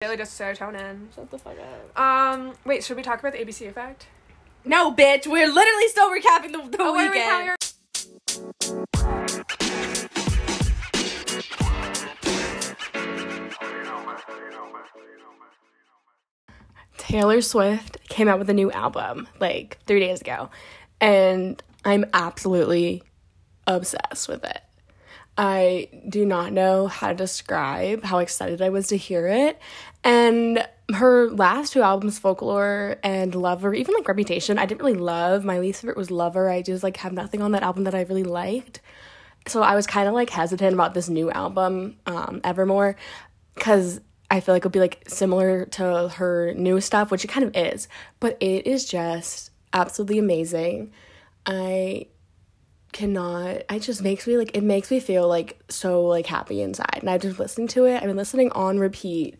Really just serotonin. Shut the fuck up. Um, wait, should we talk about the ABC effect? No, bitch. We're literally still recapping the, the Oh, weekend. Taylor Swift came out with a new album like three days ago, and I'm absolutely obsessed with it. I do not know how to describe how excited I was to hear it. And her last two albums, Folklore and Lover, even like Reputation, I didn't really love. My least favorite was Lover. I just like have nothing on that album that I really liked. So I was kind of like hesitant about this new album, um, Evermore, because I feel like it'll be like similar to her new stuff, which it kind of is. But it is just absolutely amazing. I cannot it just makes me like it makes me feel like so like happy inside and i've just listened to it i've been listening on repeat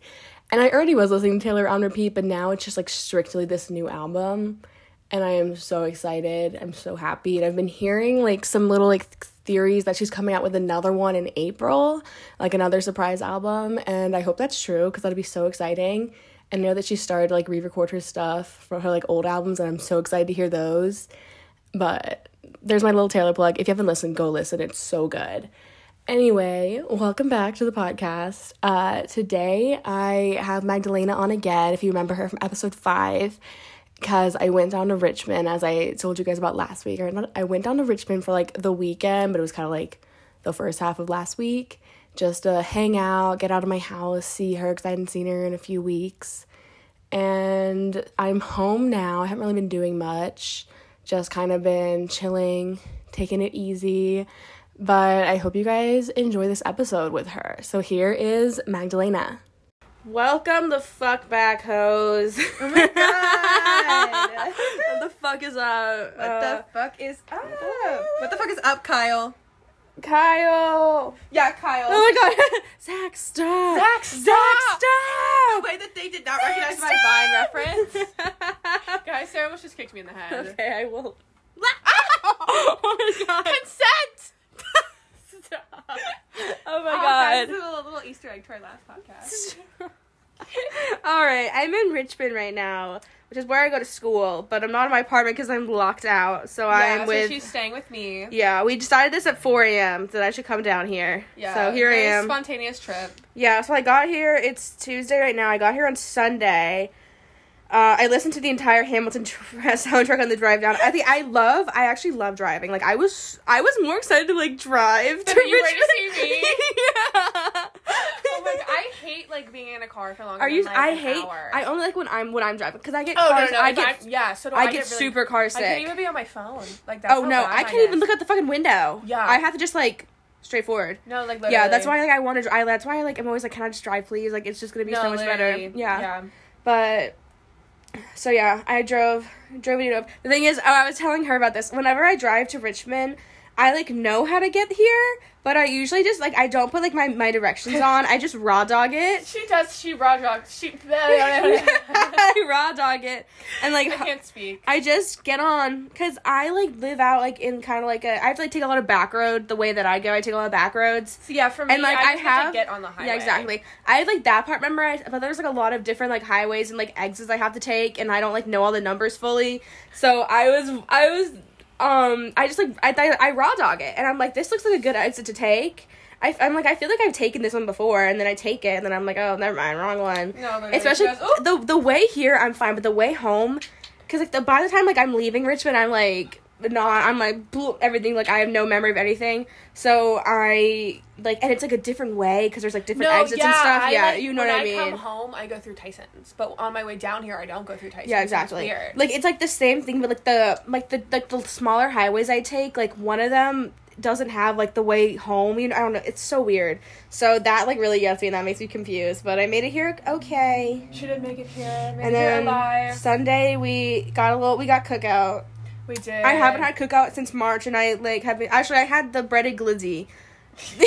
and i already was listening to taylor on repeat but now it's just like strictly this new album and i am so excited i'm so happy and i've been hearing like some little like th- theories that she's coming out with another one in april like another surprise album and i hope that's true because that'd be so exciting and know that she started like re-record her stuff from her like old albums and i'm so excited to hear those but there's my little Taylor plug. If you haven't listened, go listen. It's so good. Anyway, welcome back to the podcast. Uh, today I have Magdalena on again, if you remember her from episode five, because I went down to Richmond, as I told you guys about last week. I went down to Richmond for like the weekend, but it was kind of like the first half of last week, just to hang out, get out of my house, see her, because I hadn't seen her in a few weeks. And I'm home now. I haven't really been doing much just kind of been chilling, taking it easy. But I hope you guys enjoy this episode with her. So here is Magdalena. Welcome the fuck back, hoes. Oh my god! what the fuck is up? what Uh, the fuck is up? What the fuck is up, Kyle? Kyle. Yeah, Kyle. Oh my god. Zach, stop. Zach, stop. Zach, stop. stop. The way that they did not recognize my Vine reference. Guys, Sarah almost just kicked me in the head. okay, I will. oh my god. Consent! Stop. Oh Oh, my guys, god. This is a little, little Easter egg to our last podcast. All right, I'm in Richmond right now, which is where I go to school, but I'm not in my apartment because I'm locked out. So yeah, I'm so with. she's staying with me. yeah, we decided this at 4 a.m. that I should come down here. Yeah. So here I am. Spontaneous trip. yeah, so I got here. It's Tuesday right now. I got here on Sunday. Uh, I listened to the entire Hamilton tr- soundtrack on the drive down. I think I love. I actually love driving. Like I was, I was more excited to like drive Than to you were to see me? yeah. Oh my god, I hate like being in a car for longer Are you? than like, I hate. hour. I only like when I'm when I'm driving because I get. Oh cars, no, no, I get. I'm- yeah. So do I, I get really, super car sick. I can't even be on my phone. Like that's oh no, I can't even look out the fucking window. Yeah. I have to just like straightforward. No, like literally. Yeah, that's why like I want to. I that's why I like I'm always like, can I just drive, please? Like it's just gonna be No, so much better. Yeah. Yeah. But so yeah, I drove drove it up. The thing is, oh, I was telling her about this. Whenever I drive to Richmond, I like know how to get here, but I usually just like I don't put like my my directions on. I just raw dog it. She does. She raw dog. She. I raw dog it, and like I can't speak. I just get on because I like live out like in kind of like a I have to like take a lot of back road the way that I go. I take a lot of back roads. So yeah, for me, And, like, I, I have- to get on the highway. Yeah, exactly. I have like that part memorized, but there's like a lot of different like highways and like exits I have to take, and I don't like know all the numbers fully. So I was I was um I just like I I, I raw dog it, and I'm like this looks like a good exit to take. I, I'm like I feel like I've taken this one before, and then I take it, and then I'm like oh never mind, wrong one. No, Especially goes, the the way here I'm fine, but the way home, because like the by the time like I'm leaving Richmond, I'm like not I'm like blew everything like I have no memory of anything. So I like and it's like a different way because there's like different exits and stuff. I, yeah, like, you know when what I I mean. come home, I go through Tyson's, but on my way down here, I don't go through Tyson's. yeah, It's exactly. weird. Like it's like the same thing, but like the like the like the smaller highways I take, like one of them doesn't have like the way home. You know, I don't know. It's so weird. So that like really gets me, and that makes me confused. But I made it here okay. she did make it here. Made And it here then alive. Sunday we got a little we got cookout. We did. I haven't had cookout since March, and I like have been actually I had the breaded glizzy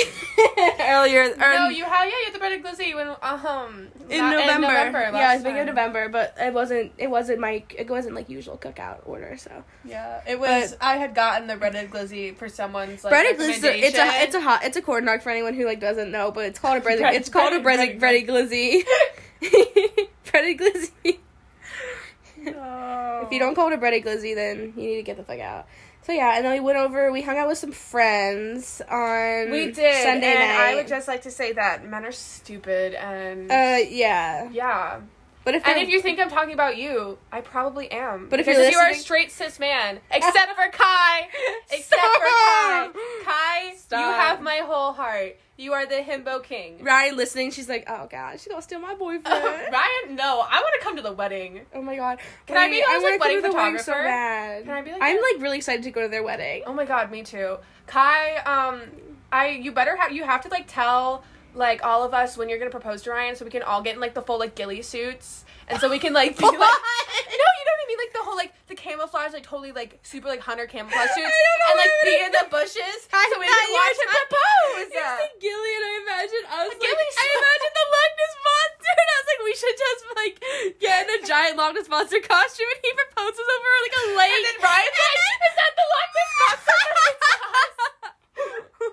earlier. No, you had yeah, you had the breaded glizzy when um in not- November. In November yeah, it was beginning of. November, but it wasn't. It wasn't my. It wasn't like usual cookout order. So Yeah, it was. I had gotten the breaded glizzy for someone's like breaded glizzy. It's a it's a hot it's a corn dog for anyone who like doesn't know, but it's called a breaded. Bread- it's called a breaded breaded- breaded glizzy. breaded glizzy. If you don't call it a breaded glizzy, then you need to get the fuck out. So yeah, and then we went over. We hung out with some friends on We did, Sunday and night. I would just like to say that men are stupid, and uh yeah, yeah. But if And if you think I'm talking about you, I probably am. But if Because you're you are a straight cis man, except for Kai, except for Kai, Stop! Kai, you have my whole heart. You are the himbo king. Ryan listening, she's like, oh god, she's gonna steal my boyfriend. Ryan, no, I want to come to the wedding. Oh my god. Can I be Wait, Elle's, like, wedding to the wedding so photographer? bad. Can I be, like, I'm a- like really excited to go to their wedding. Oh my god, me too. Kai, um, I you better have you have to like tell like all of us when you're gonna propose to Ryan, so we can all get in like the full like ghillie suits, and so we can like be like. No, you know what I mean? Like the whole like the camouflage, like totally like super like hunter camouflage suits, don't know and like be in the bushes I so we can you watch him propose. You said Gilly, and I imagine A like, ghillie I imagine the Loch Ness monster, and I was like, we should just like get in a giant Loch Ness monster costume, and he proposes over like a lake. And then Ryan's like, "Is that the Loch Ness monster?"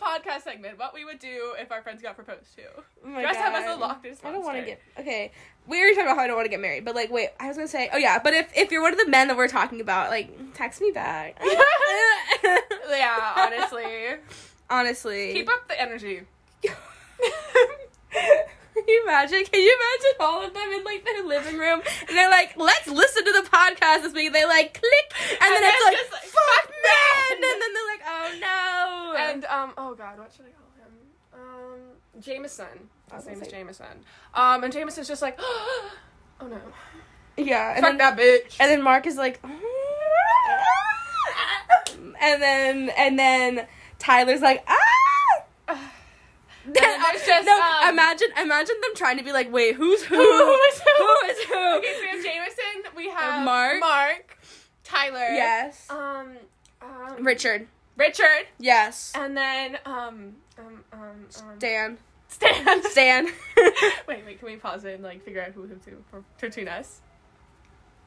Podcast segment: What we would do if our friends got proposed to. Oh Dress up as a Loch Ness I don't want to monster. get okay. We already talked about how I don't want to get married, but like, wait, I was gonna say, oh yeah, but if if you're one of the men that we're talking about, like, text me back. Yeah, honestly, honestly, keep up the energy. Can you imagine? Can you imagine all of them in like their living room and they're like, "Let's listen to the podcast this week." They like click, and, And then then it's like, just like, "Fuck "Fuck men," men. and then they're like, "Oh no!" And um, oh god, what should I call him? Um, Jameson. His name is Jameson. Um, and Jameson's just like, oh no, yeah, and fuck then, that bitch. and then Mark is like, and then and then Tyler's like, ah. Then just, no, um, imagine imagine them trying to be like, wait, who's who? Who is who? Who is who? okay, so we have Jameson. We have Mark. Mark, Tyler. Yes. Um, um, Richard. Richard, Yes. and then um, um, um, um Dan. Stan. Stan. wait, wait. Can we pause it and like figure out who who to for between us?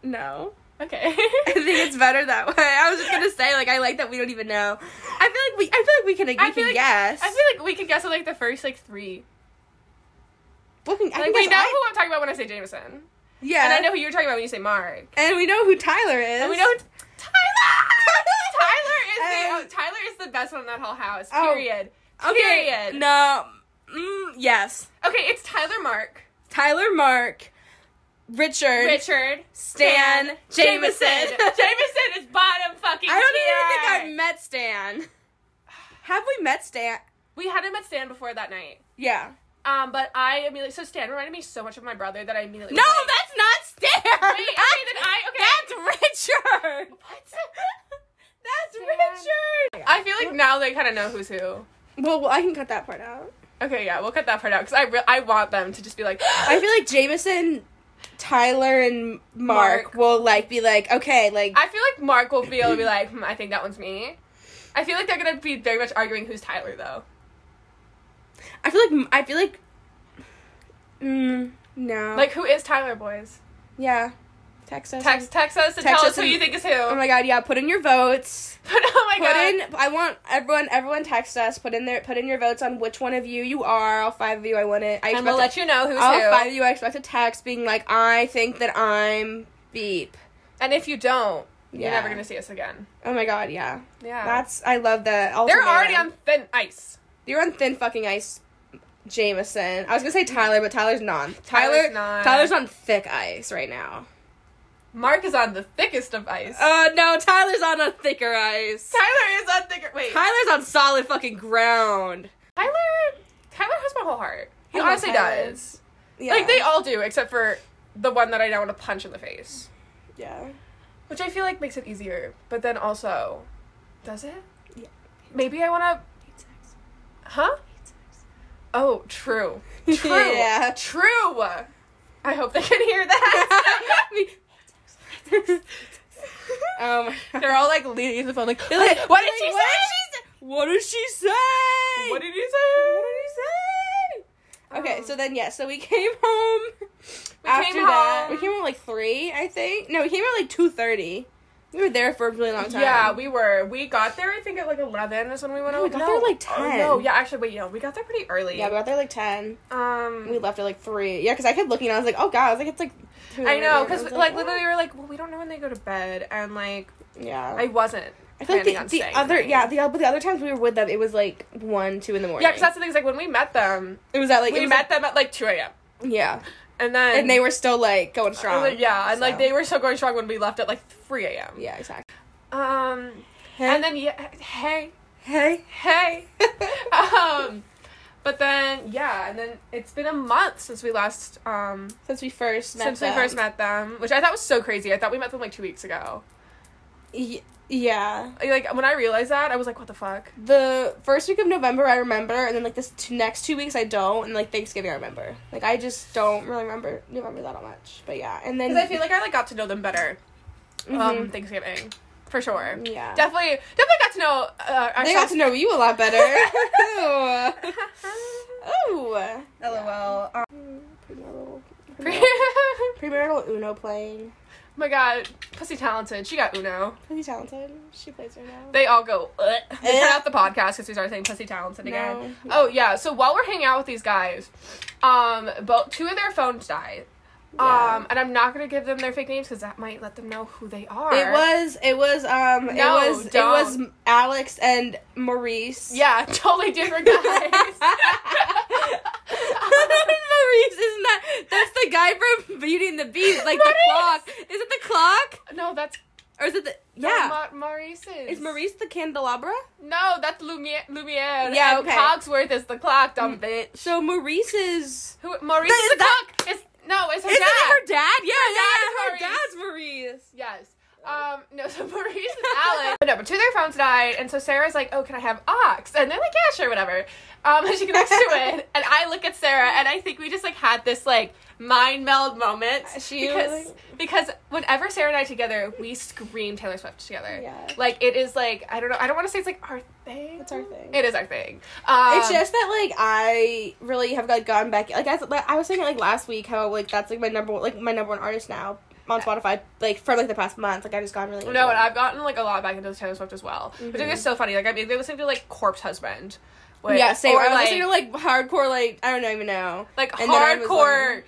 no. Okay. I think it's better that way. I was just gonna say, like, I like that we don't even know. I feel like we, I feel like we can, we I can like- guess. I feel like we can guess at like the first like three. I Like can we know I- who I'm talking about when I say Jameson, yeah, and I know who you're talking about when you say Mark, and we know who Tyler is, and we know who Tyler. Tyler is Um, the oh, Tyler is the best one in that whole house. Oh. Period. Okay, Period. no, mm, yes, Okay, it's Tyler, Mark, Tyler, Mark, Richard, Richard, Stan, Jameson. Jameson is bottom fucking. I don't tier. even think I've met Stan. Have we met Stan? We had him at Stan before that night. Yeah. Um, but I immediately so Stan reminded me so much of my brother that I immediately No, like, that's not Stan. Wait, okay, then I okay. That's Richard. What? That's Stan. Richard. I feel like now they kind of know who's who. Well, well, I can cut that part out. Okay, yeah, we'll cut that part out because I re- I want them to just be like. I feel like Jameson, Tyler, and Mark, Mark. will like be like, okay, like I feel like Mark will be able to be like, hmm, I think that one's me. I feel like they're gonna be very much arguing who's Tyler though. I feel like I feel like. Mm, no. Like, who is Tyler, boys? yeah. Text us. Text text us to Text tell us us who and- you think is who. Oh my god! Yeah, put in your votes. But oh my put god. in. I want everyone. Everyone text us. Put in there. Put in your votes on which one of you you are. All five of you. I want it. I and we'll let you know who's All who. five of you. I expect a text being like, I think that I'm beep. And if you don't, you're never gonna see us again. Oh my god! Yeah. Yeah. That's. I love that. They're already on thin ice. You're on thin fucking ice, Jameson. I was gonna say Tyler, but Tyler's not. Tyler, Tyler's not. Tyler's on thick ice right now. Mark is on the thickest of ice. Uh, no, Tyler's on a thicker ice. Tyler is on thicker. Wait. Tyler's on solid fucking ground. Tyler. Tyler has my whole heart. He I honestly does. Yeah. Like they all do, except for the one that I now want to punch in the face, Yeah. which I feel like makes it easier. But then also, does it? Yeah. Maybe I want to. Huh? Oh, true. True. Yeah. True. I hope they can hear that. um, They're all like leaning to the phone, like, They're like, what did she what say? What did she say? What did he say? What did he say? Okay, Um, so then yeah, so we came home. We after came that, home. we came home at like three, I think. No, we came home at like two thirty. We were there for a really long time. Yeah, we were. We got there. I think at like eleven is when we went. No, we got there at, like, Oh, 10. no, yeah, actually, wait, no, we got there pretty early. Yeah, we got there like ten. um, We left at like three. Yeah, because I kept looking. and I was like, oh god. I was like, it's like. I know because was like, literally we were like, well, we don't know when they go to bed, and like Yeah. I wasn't. I feel like the, the other yeah the but the other times we were with them it was like one two in the morning. Yeah, because that's the thing. Is like when we met them, it was at like we met them at like two a.m. yeah, and then and they were still like going strong. like, yeah, and like they were still going strong when we left at like three a.m. yeah exactly. Um, Hey. and then yeah, hey, hey hey, um, but then yeah, and then it's been a month since we last um since we first met since them. we first met them, which I thought was so crazy. I thought we met them like two weeks ago. Y- yeah, Like when I realized that, I was like, what the fuck? the first week of November I remember, and then like this two, next two weeks I don't, and like Thanksgiving I remember. Like I just don't really remember remember that much. But yeah, and then Because I feel like I like got to know them better. Um, Mhm. Thanksgiving for sure. yeah. Definitely, definitely got to know. Uh, our they got to know you a lot better. Ooh. Ooh. LOL. Um, Premarital, oh premarital Uno playing. Oh my god, Pussy talented. She got Uno. Pretty talented. She plays Uno. They all go. Ugh. They Eh. turn off the podcast because we started saying Pussy talented again. No. Oh yeah. So while we're hanging out with these guys, um, both two of their phones died. Yeah. Um, and I'm not gonna give them their fake names because that might let them know who they are. It was it was um No, it was don't. it was Alex and Maurice. Yeah, totally different guys. Maurice isn't that that's the guy from Beauty and the Beast, like the clock. Is it the clock? no, that's Or is it the no, Yeah. Ma- Maurice's. is Maurice the candelabra? No, that's Lumiere. Lumiere. Yeah, and okay. Cogsworth is the clock, dumb bitch. So Maurice is Who? Maurice That is is the that- clock. Is no, it's her Isn't dad. it her dad? Yeah, Her yeah, dad yeah, her Maurice. dad's Maurice. Yes. Um, no, so Maurice and Alex. no, but two of their phones died, and so Sarah's like, oh, can I have aux? And they're like, yeah, sure, whatever. Um, and she connects to it, and I look at Sarah, and I think we just like had this like mind meld moment. She because was- because whenever Sarah and I together, we scream Taylor Swift together. Yeah. Like it is like I don't know. I don't want to say it's like our thing. It's our thing. It is our thing. Um, it's just that like I really have like gone back like I, like I was saying like last week how like that's like my number one like my number one artist now on Spotify like for like the past month like I just got really No, and. I've gotten like a lot back into Taylor Swift as well, which I think is so funny. Like I'm either listening to like Corpse Husband, which, yeah same or I was like listening to like hardcore like I don't even know like and I hardcore like-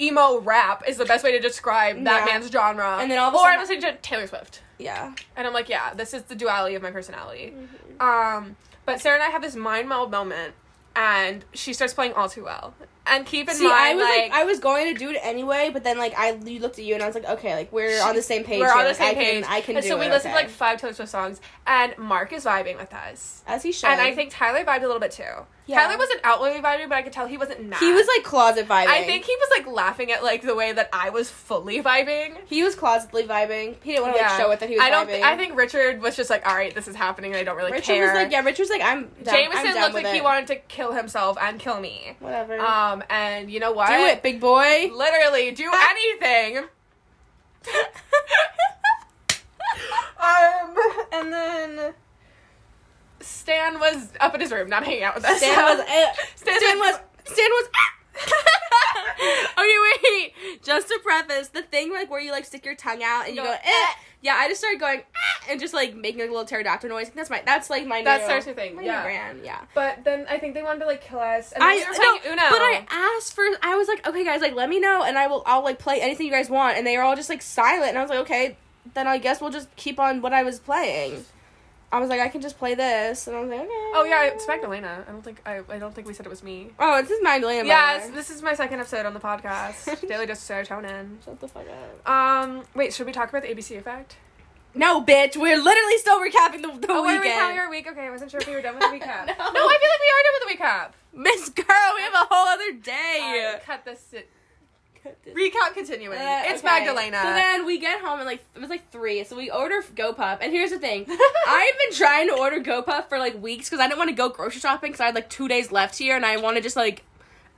emo rap is the best way to describe that Yeah. man's genre. And then all of a or sudden- I'm listening to Taylor Swift, yeah and I'm like, yeah, this is the duality of my personality. Mm-hmm. Um, but Sarah and I have this mind meld moment, and she starts playing all too well. And keep in see mind, I was like, like, I was going to do it anyway but then like I you looked at you and I was like okay like we're on the same page we're here. on the like, same I page. can, I can and do so we it, listen to like five Taylor Swift songs, and Mark is vibing with us. as he should And I think Tyler vibed a little bit too. Yeah. Tyler wasn't outwardly vibing, but I could tell he wasn't mad. he was like closet vibing I think he was like laughing at like the way that I was fully vibing. he was closetly vibing he didn't want to like show it that he was I don't. vibing I think Richard was just like, all right, this is happening. and I don't really Richard care. Richard was like yeah Richard was like I'm down, Jameson I'm looked like he wanted to kill himself and kill me. whatever Um, and you know what? do it big boy Literally, do anything. um, and then Stan was up in his room, not hanging out with us. Stan was. Uh, Stan Stan was-. Stan was. okay, wait. Just to preface, the thing like where you like stick your tongue out and you Go, go, eh. Yeah, I just started going ah, and just like making like, a little pterodactyl noise. That's my. That's like my. That's new, Darcy's thing, my yeah. brand. Yeah. But then I think they wanted to like kill us. And I no, Uno. but I asked for. I was like, okay, guys, like let me know, and I will. I'll like play anything you guys want, and they were all just like silent, and I was like, okay, then I guess we'll just keep on what I was playing. I was like, I can just play this, and I was like, okay. Oh yeah, it's Magdalena. I don't think I, I don't think we said it was me. Oh, this is Magdalena. by Yeah, the way. this is my second episode on the podcast. Daily Dose of Serotonin. Shut the fuck up. Um, wait, should we talk about the ABC effect? No, bitch. We're literally still recapping the, the Oh, weekend. counting our week? Okay, I wasn't sure if we were done with the recap. No. no. I feel like we are done with the recap. Miss Girl, we have a whole other day. Alright, cut this. Recap continuing. Uh, it's okay. Magdalena. So then we get home and like it was like three. So we order GoPuff. And here's the thing, I've been trying to order GoPuff for like weeks because I didn't want to go grocery shopping because I had like two days left here and I wanted to just like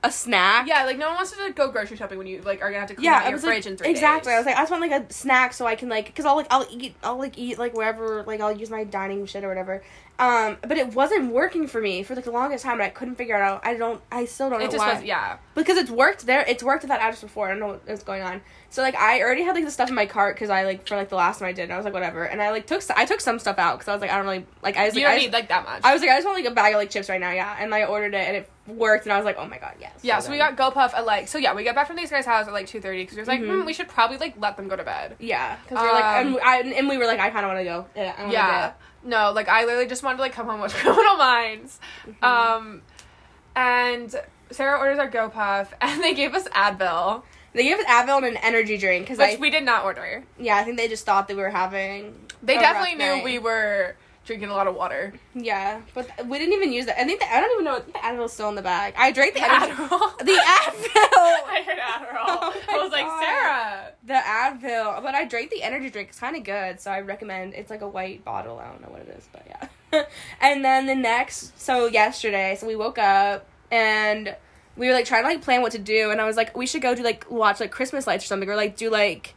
a snack. yeah, like no one wants to go grocery shopping when you like are gonna have to clean Yeah, out your was fridge like, in three exactly. I was like, I just want like a snack so I can like, cause I'll like I'll eat I'll like eat like wherever like I'll use my dining shit or whatever, Um, but it wasn't working for me for like the longest time, and I couldn't figure it out. I don't. I still don't know just why. was yeah. because it's worked there. It's worked at that address before. I don't know what's going on. So like I already had like the stuff in my cart because I like for like the last time I did, and I was like whatever. And I like took I took some stuff out because I was like I don't really like I was You like don't I, need like that much. I was like I just want like a bag of like chips right now, yeah. And I ordered it and it worked, and I was like oh my god yes. yeah, so we got GoPuff at like so yeah, we got back from these guys' house at like two thirty because we was like, Mhm. hmm, we should probably like let them go to bed. yeah because we were like Um, and I and we were like I kind of want to go yeah Yeah. No, like I literally just wanted to like come home with Criminal Minds. Mm-hmm. Um, and Sarah orders our GoPuff, and they gave us Advil, They gave us Advil and an energy drink because which I we did not order. yeah I think they just thought that we were having They definitely knew night. we were drinking a lot of water. yeah but we didn't even use that. I think the, I don't even know the Advil's still in the bag. I drank the energy. The Advil. I heard Adderall. Oh I was like, Sarah. The Advil, but I drank the energy drink. It's kind of good, so I recommend. It's like a white bottle. I don't know what it is, but yeah. and then the next, so yesterday, so we woke up and we were like trying to like plan what to do, and I was like, we should go do like watch like Christmas lights or something, or like do like.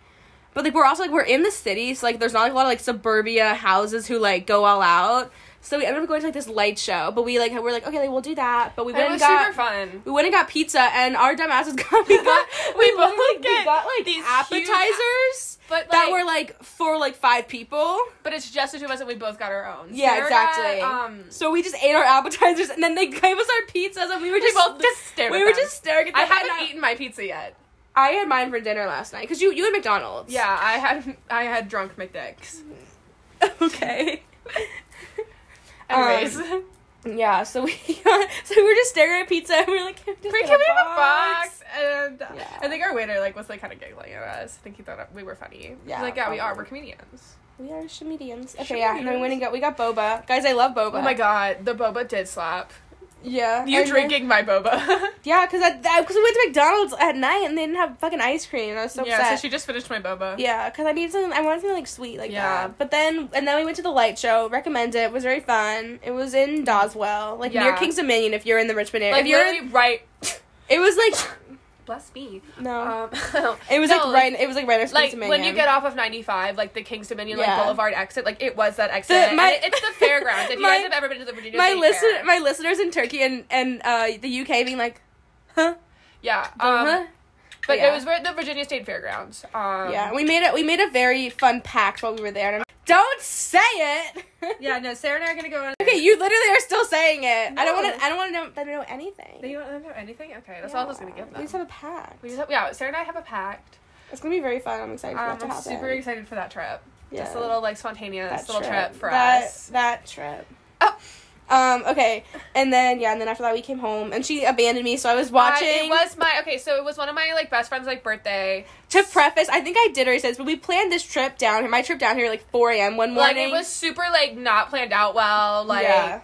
But like we're also like we're in the city, so like there's not like a lot of like suburbia houses who like go all out. So we ended up going to like this light show, but we like we're like okay, like, we'll do that. But we It went was and got super fun. we went and got pizza, and our dumbasses got we got We both literally- we got like these appetizers But that were like for like five people. But it's just the two of us, and we both got our own. Yeah, Sarah exactly. got, um, So we just ate our appetizers, and then they gave us our pizzas, and we were we just both just stared. we at were just staring at I them. haven't eaten my pizza yet. I had mine for dinner last night because you you had McDonald's. Yeah, I had I had drunk McDicks. okay. Anyways, Um, Yeah. So we so we were just staring at pizza, and we were like, can we, can we have a box? And Yeah. I think our waiter like was like kind of giggling at us. I think he thought we were funny. Yeah, He's like yeah, we are. We're comedians. We are comedians. Okay, yeah. And then we went and got we got boba. Guys, I love boba. Oh my god, the boba did slap. Yeah. You drinking my boba? Yeah, because I because we went to McDonald's at night and they didn't have fucking ice cream. I was so yeah, upset. so she just finished my boba. yeah, because I needed something. I wanted something like sweet, like Yeah. that. But then and then we went to the light show. Recommend it. It was very fun. It was in Doswell, like near Kings Dominion. If you're in the Richmond area, Like if you're, literally right. it was like Bless me. no, Um, it was no, like right. It was like right next to like Kings when you get off of 95 like the kings dominion like Yeah. boulevard exit like it was that exit The- my- it- it's the fairgrounds if you guys have ever been to the virginia my State listen, Fair. my listeners in Turkey and and uh, the UK being like, huh, yeah um but yeah. it was where the virginia state fairgrounds um yeah. We made it. We made a very fun pact while we were there. Don't say it. yeah no sarah and i are gonna go on Okay, you literally are still saying it. I don't want to. I don't want to know them to know anything. They don't know anything okay that's all i was gonna give them. We just have a pact. we just have, yeah sarah and i have a pact It's gonna be very fun. I'm excited for um, that i'm happen. super excited for that trip Yeah. just a little like spontaneous That little trip, for that, us That trip. Oh. Um. Okay. And then yeah. And then after that we came home and she abandoned me. So I was watching. I- it was my okay so it was one of my like best friends like birthday to preface. I think I did already say this, but we planned this trip down here. My trip down here like 4 a.m. one morning. like it was super like not planned out well like Yeah.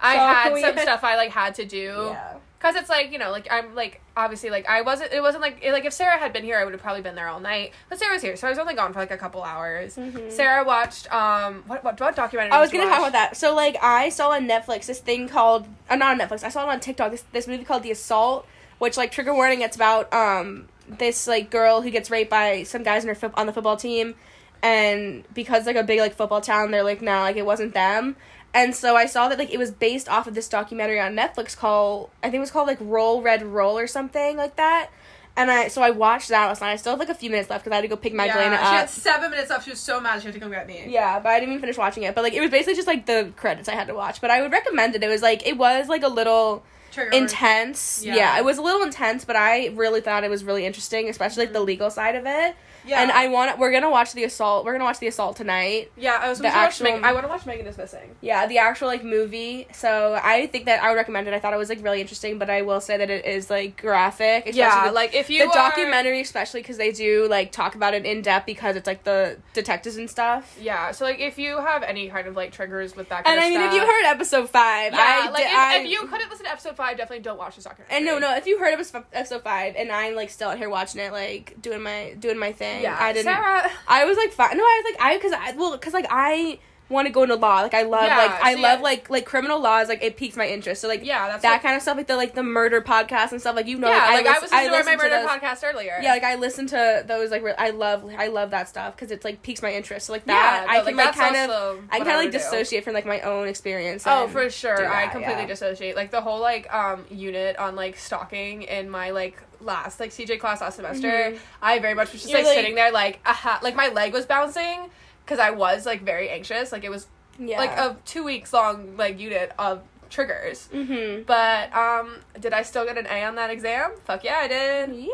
i So had some stuff i like had to do Yeah. Cause it's like you know, like I'm like obviously like I wasn't. It wasn't like like if Sarah had been here, I would have probably been there all night. But Sarah was here, so I was only gone for like a couple hours. Mhm. Sarah watched um what what, what documentary? I was gonna talk about that. So like I saw on Netflix this thing called uh, not on Netflix. I saw it on TikTok. This this movie called The Assault, which like trigger warning. It's about um this like girl who gets raped by some guys in her fo- on the football team, and because like a big like football town, they're like no, like it wasn't them. And so I saw that like it was based off of this documentary on Netflix called I think it was called like Roll Red Roll or something like that. And I so I watched that last night. I still have like a few minutes left because I had to go pick Magdalena yeah, up. she had seven minutes left. She was so mad she had to come get me. Yeah, but I didn't even finish watching it. But like, it was basically just like the credits I had to watch. But I would recommend it. It was like it was like a little Trigger intense. Yeah. Yeah. it was a little intense, but I really thought it was really interesting, especially like the mm-hmm. legal side of it. Yeah, And I want we're gonna watch the assault. We're gonna watch the assault tonight. yeah I was the actual- Megan, I want to watch Megan is missing. Yeah, the actual like movie. So I think that I would recommend it. I thought it was like really interesting, but I will say that it is like graphic. Yeah, the- like if you the are- documentary, especially because they do like talk about it in depth because it's like the detectives and stuff. Yeah, so like if you have any kind of like triggers with that. Kind And of I mean, if you heard episode five, yeah, I like if, I- if you couldn't listen to episode five, definitely don't watch this documentary. And no, no. If you heard episode episode five, and I'm like still out here watching it, like doing my doing my thing. Yeah, I didn't. Sarah. I was like fine. No, I was like I because I well because like I want to go into law. Like I love Yeah, like I love I- like like criminal laws. Like it piques my interest. So like Yeah, that's that what- kind of stuff. Like the like the murder podcast and stuff. Like you know, yeah, like, I, lis- was listening to my murder those- podcast earlier. Yeah, like I listen to those. Like I love I love that stuff because it's like piques my interest. So like that no, I like, can like that's kind of I can kind of like would do. dissociate from like my own experience. Oh, for sure. do I completely yeah. dissociate. Like the whole like um unit on like stalking in my like last like CJ class last semester. Mhm. I very much was just like, like- sitting there like aha, like my leg was bouncing because I was like very anxious. Like it was Yeah. like a two weeks long like unit of triggers. mm-hmm. But um, did I still get an A on that exam? Fuck yeah, I did. Yeah.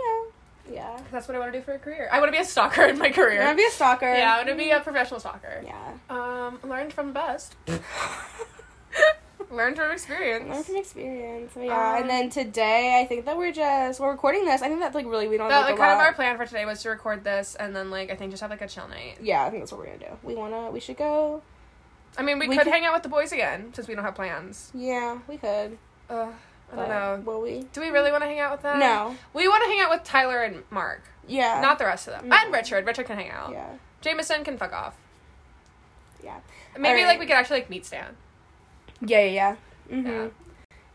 Yeah. That's what I want to do for a career. I want to be a stalker in my career. You're gonna be a stalker. yeah, I want to be a professional stalker. Yeah. Um, learned from the best. learned from experience. Learn from experience. Yeah. Um, and then today, I think that we're just we're recording this. I think that's like really we don't That like kind of our plan for today was to record this and then like I think just have like a chill night. Yeah, I think that's what we're gonna do. We wanna we should go. I mean, we, We could could- hang out with the boys again since we don't have plans. Yeah, we could. Uh, I don't know. Will we? Do we really want to hang out with them? No. We want to hang out with Tyler and Mark, Yeah. not the rest of them. No. And Richard. Richard can hang out. Yeah. Jameson can fuck off. Yeah. Maybe Alright. like we could actually like meet Stan. Yeah. Yeah. Yeah. hmm Yeah.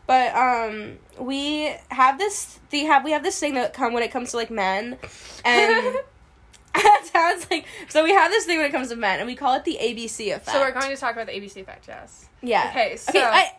But um, we have this. The have we have this thing that come when it comes to like men, and that sounds like so we have this thing when it comes to men, and we call it the ABC effect. So we're going to talk about the ABC effect. Yes. Yeah. Okay. So. Okay. I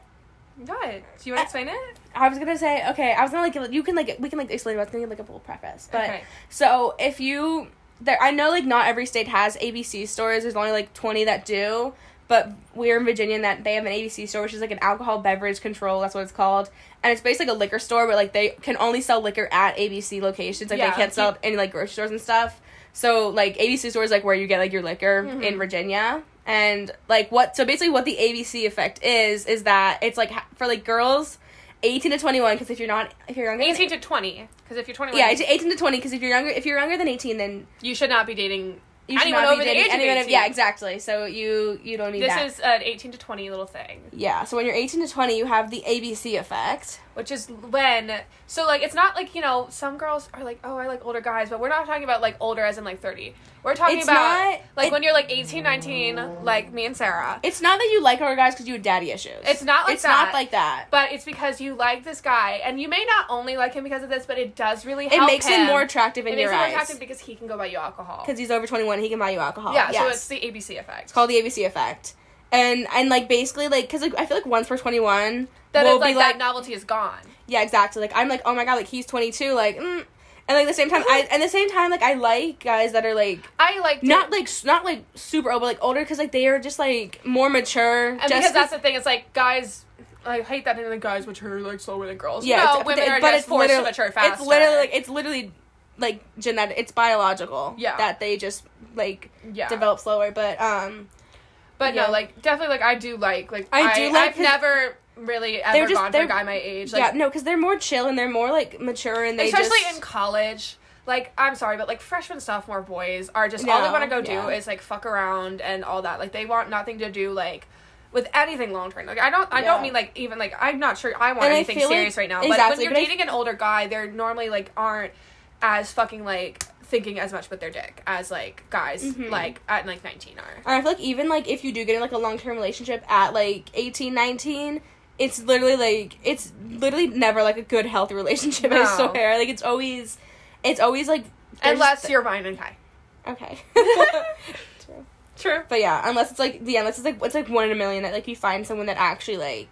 What? Do you want to explain it? I was gonna say okay. I was gonna like you can like we can like explain. It, I was thinking like a full preface, but okay. so if you there, I know like not every state has ABC stores. There's only like twenty that do. But we're in Virginia and that they have an ABC store, which is like an alcohol beverage control. That's what it's called, and it's basically like a liquor store, but like they can only sell liquor at ABC locations. Like Yeah, they can't sell it in like grocery stores and stuff. So like ABC stores like where you get like your liquor Mhm. in Virginia, and like what so basically what the ABC effect is is that it's like for like girls, eighteen to twenty one. Because if you're not if you're younger, than- 18 to 20. Because if you're 21, yeah, it's eighteen to twenty. Because if you're younger if you're younger than eighteen, then you should not be dating you Anyone over the age of anyone 18. yeah, exactly. So you you don't need This that. is an 18 to 20 little thing, yeah. So when you're 18 to 20, you have the ABC effect. Which is when so like it's not like you know some girls are like oh I like older guys, but we're not talking about like older as in like 30. We're talking It's about not- like it- when you're like 18, 19, like me and Sarah. It's not that you like older guys because you have daddy issues. It's not like it's that. not like that. But it's because you like this guy, and you may not only like him because of this, but it does really It makes him, him more attractive in It your makes him more eyes attractive because he can go buy you alcohol. because he's over 21. He can buy you alcohol. Yeah, so it's the ABC effect. It's called the ABC effect. And and like basically like because like I feel like once we're 21, that we'll it's like be that novelty is gone. yeah exactly like I'm like oh my god like he's 22 like mm. and like the same time I and the same time like I like guys that are like I like not like not like super old but like older because like they are just like more mature. and because that's the thing. It's like guys. I hate that in the guys mature like slower than girls. Yeah, no, women but are it's just forced to literally- mature faster. It's literally like it's literally like genetic. It's biological. Yeah. that they just like yeah. develop slower. But um, But Yeah. no, like definitely, like I do like like I I do like I've his- never really ever They're just- gone for a guy my age. Like yeah, no, because they're more chill and they're more like mature and they especially just, in college. Like I'm sorry, but like freshman sophomore boys are just all they want to go do yeah. is like fuck around and all that. Like they want nothing to do like with anything long term. Like I don't I Yeah. don't mean like even like I'm not sure I want And I anything like- serious right now. exactly, but when you're but I- dating an older guy, they're normally like aren't as fucking like thinking as much with their dick as like guys Mhm. like at like 19 are. And I feel like even like if you do get in like a long term relationship at like 18, 19, it's literally like it's literally never like a good healthy relationship. I No. swear, like it's always, it's always like Unless you're Ryan and Kai. okay. True. True. But yeah, unless it's like yeah, unless it's like it's like one in a million that like you find someone that actually like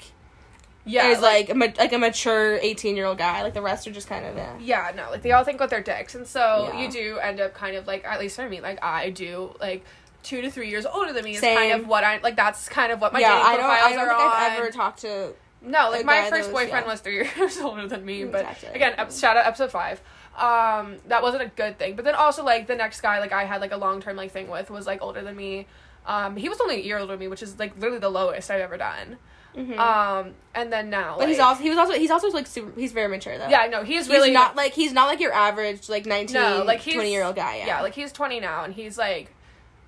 Yeah. is like ma- like a mature eighteen year old guy. Like the rest are just kind of yeah. Yeah, no, like they all think with their dicks, and so Yeah. you do end up kind of like at least for me, like I do like two to three years older than me is Same. kind of what I like. That's kind of what my yeah, dating I don't. profiles I don't are think on. I've ever talked to. no, like my first was- boyfriend yeah. was three years older than me, but Exactly. again, ep- shout out episode five. Um, that wasn't a good thing. But then also like the next guy like I had like a long term like thing with was like older than me. Um, he was only a year older than me, which is like literally the lowest I've ever done. Mhm. Um, and then now, but he's also he was also he's also like super. He's very mature though. yeah, no, he's He's really not like he's not like your average like 19 No, like, he's- 20 year old guy yeah, yeah, like he's 20 now and he's like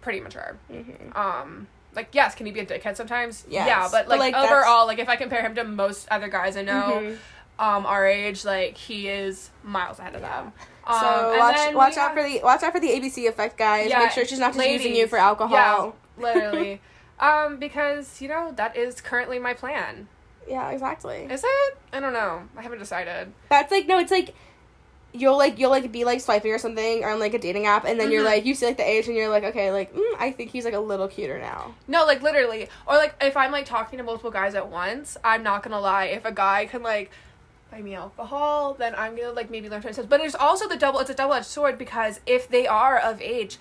pretty mature. Mhm. Um, like yes, can he be a dickhead sometimes? Yes. Yeah, but But, like, like, that's- overall, like if I compare him to most other guys I know, Mhm. um, our age, like he is miles ahead of them. Um, so watch watch out have- for the watch out for the ABC effect guys Yeah, make sure she's not just using you for alcohol Yeah, literally. Um, because you know that is currently my plan. Yeah, exactly. Is it? I don't know. I haven't decided. That's like no, it's like you'll like you'll like be like swiping or something or on like a dating app, and then you're Mhm. like you see like the age, and you're like okay, like mm, I think he's like a little cuter now. No, like literally, or like if I'm like talking to multiple guys at once, I'm not gonna lie. If a guy can like buy me alcohol, then I'm gonna like maybe learn to accept. But there's also the double. It's a double edged sword because if they are of age.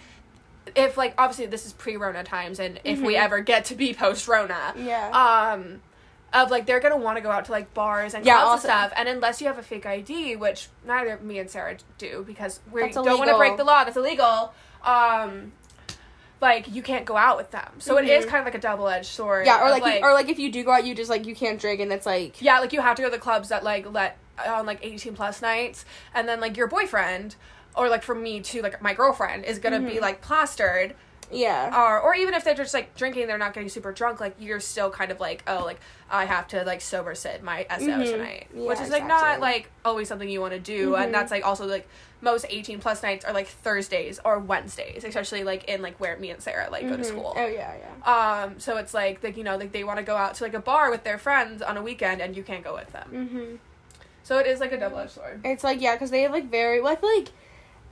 If like obviously this is pre-Rona times, and if we Mhm. ever get to be post-Rona, Yeah. um of like they're gonna want to go out to like bars and Yeah, stuff and unless you have a fake id which neither me and sarah do because we That's don't want to break the law that's illegal um like you can't go out with them so it is Mhm. kind of like a double-edged sword yeah, or of, like, you, or like if you do go out, you just like you can't drink, and it's like yeah like you have to go to the clubs that like let on like 18 plus nights and then like your boyfriend or like for me too like my girlfriend is gonna be Mhm. like plastered yeah. or or even if they're just like drinking they're not getting super drunk like you're still kind of like oh like i have to like sober sit my so Mhm. tonight Yeah, which is like not like always something you want to do Mhm. and that's like also like most 18 plus nights are like thursdays or wednesdays especially like in like where me and sarah like go to Mhm. school Oh yeah, yeah. um so it's like like you know like they want to go out to like a bar with their friends on a weekend and you can't go with them Mm-hmm. so it is like a double-edged sword It's like yeah, because they have like very. Well, I feel like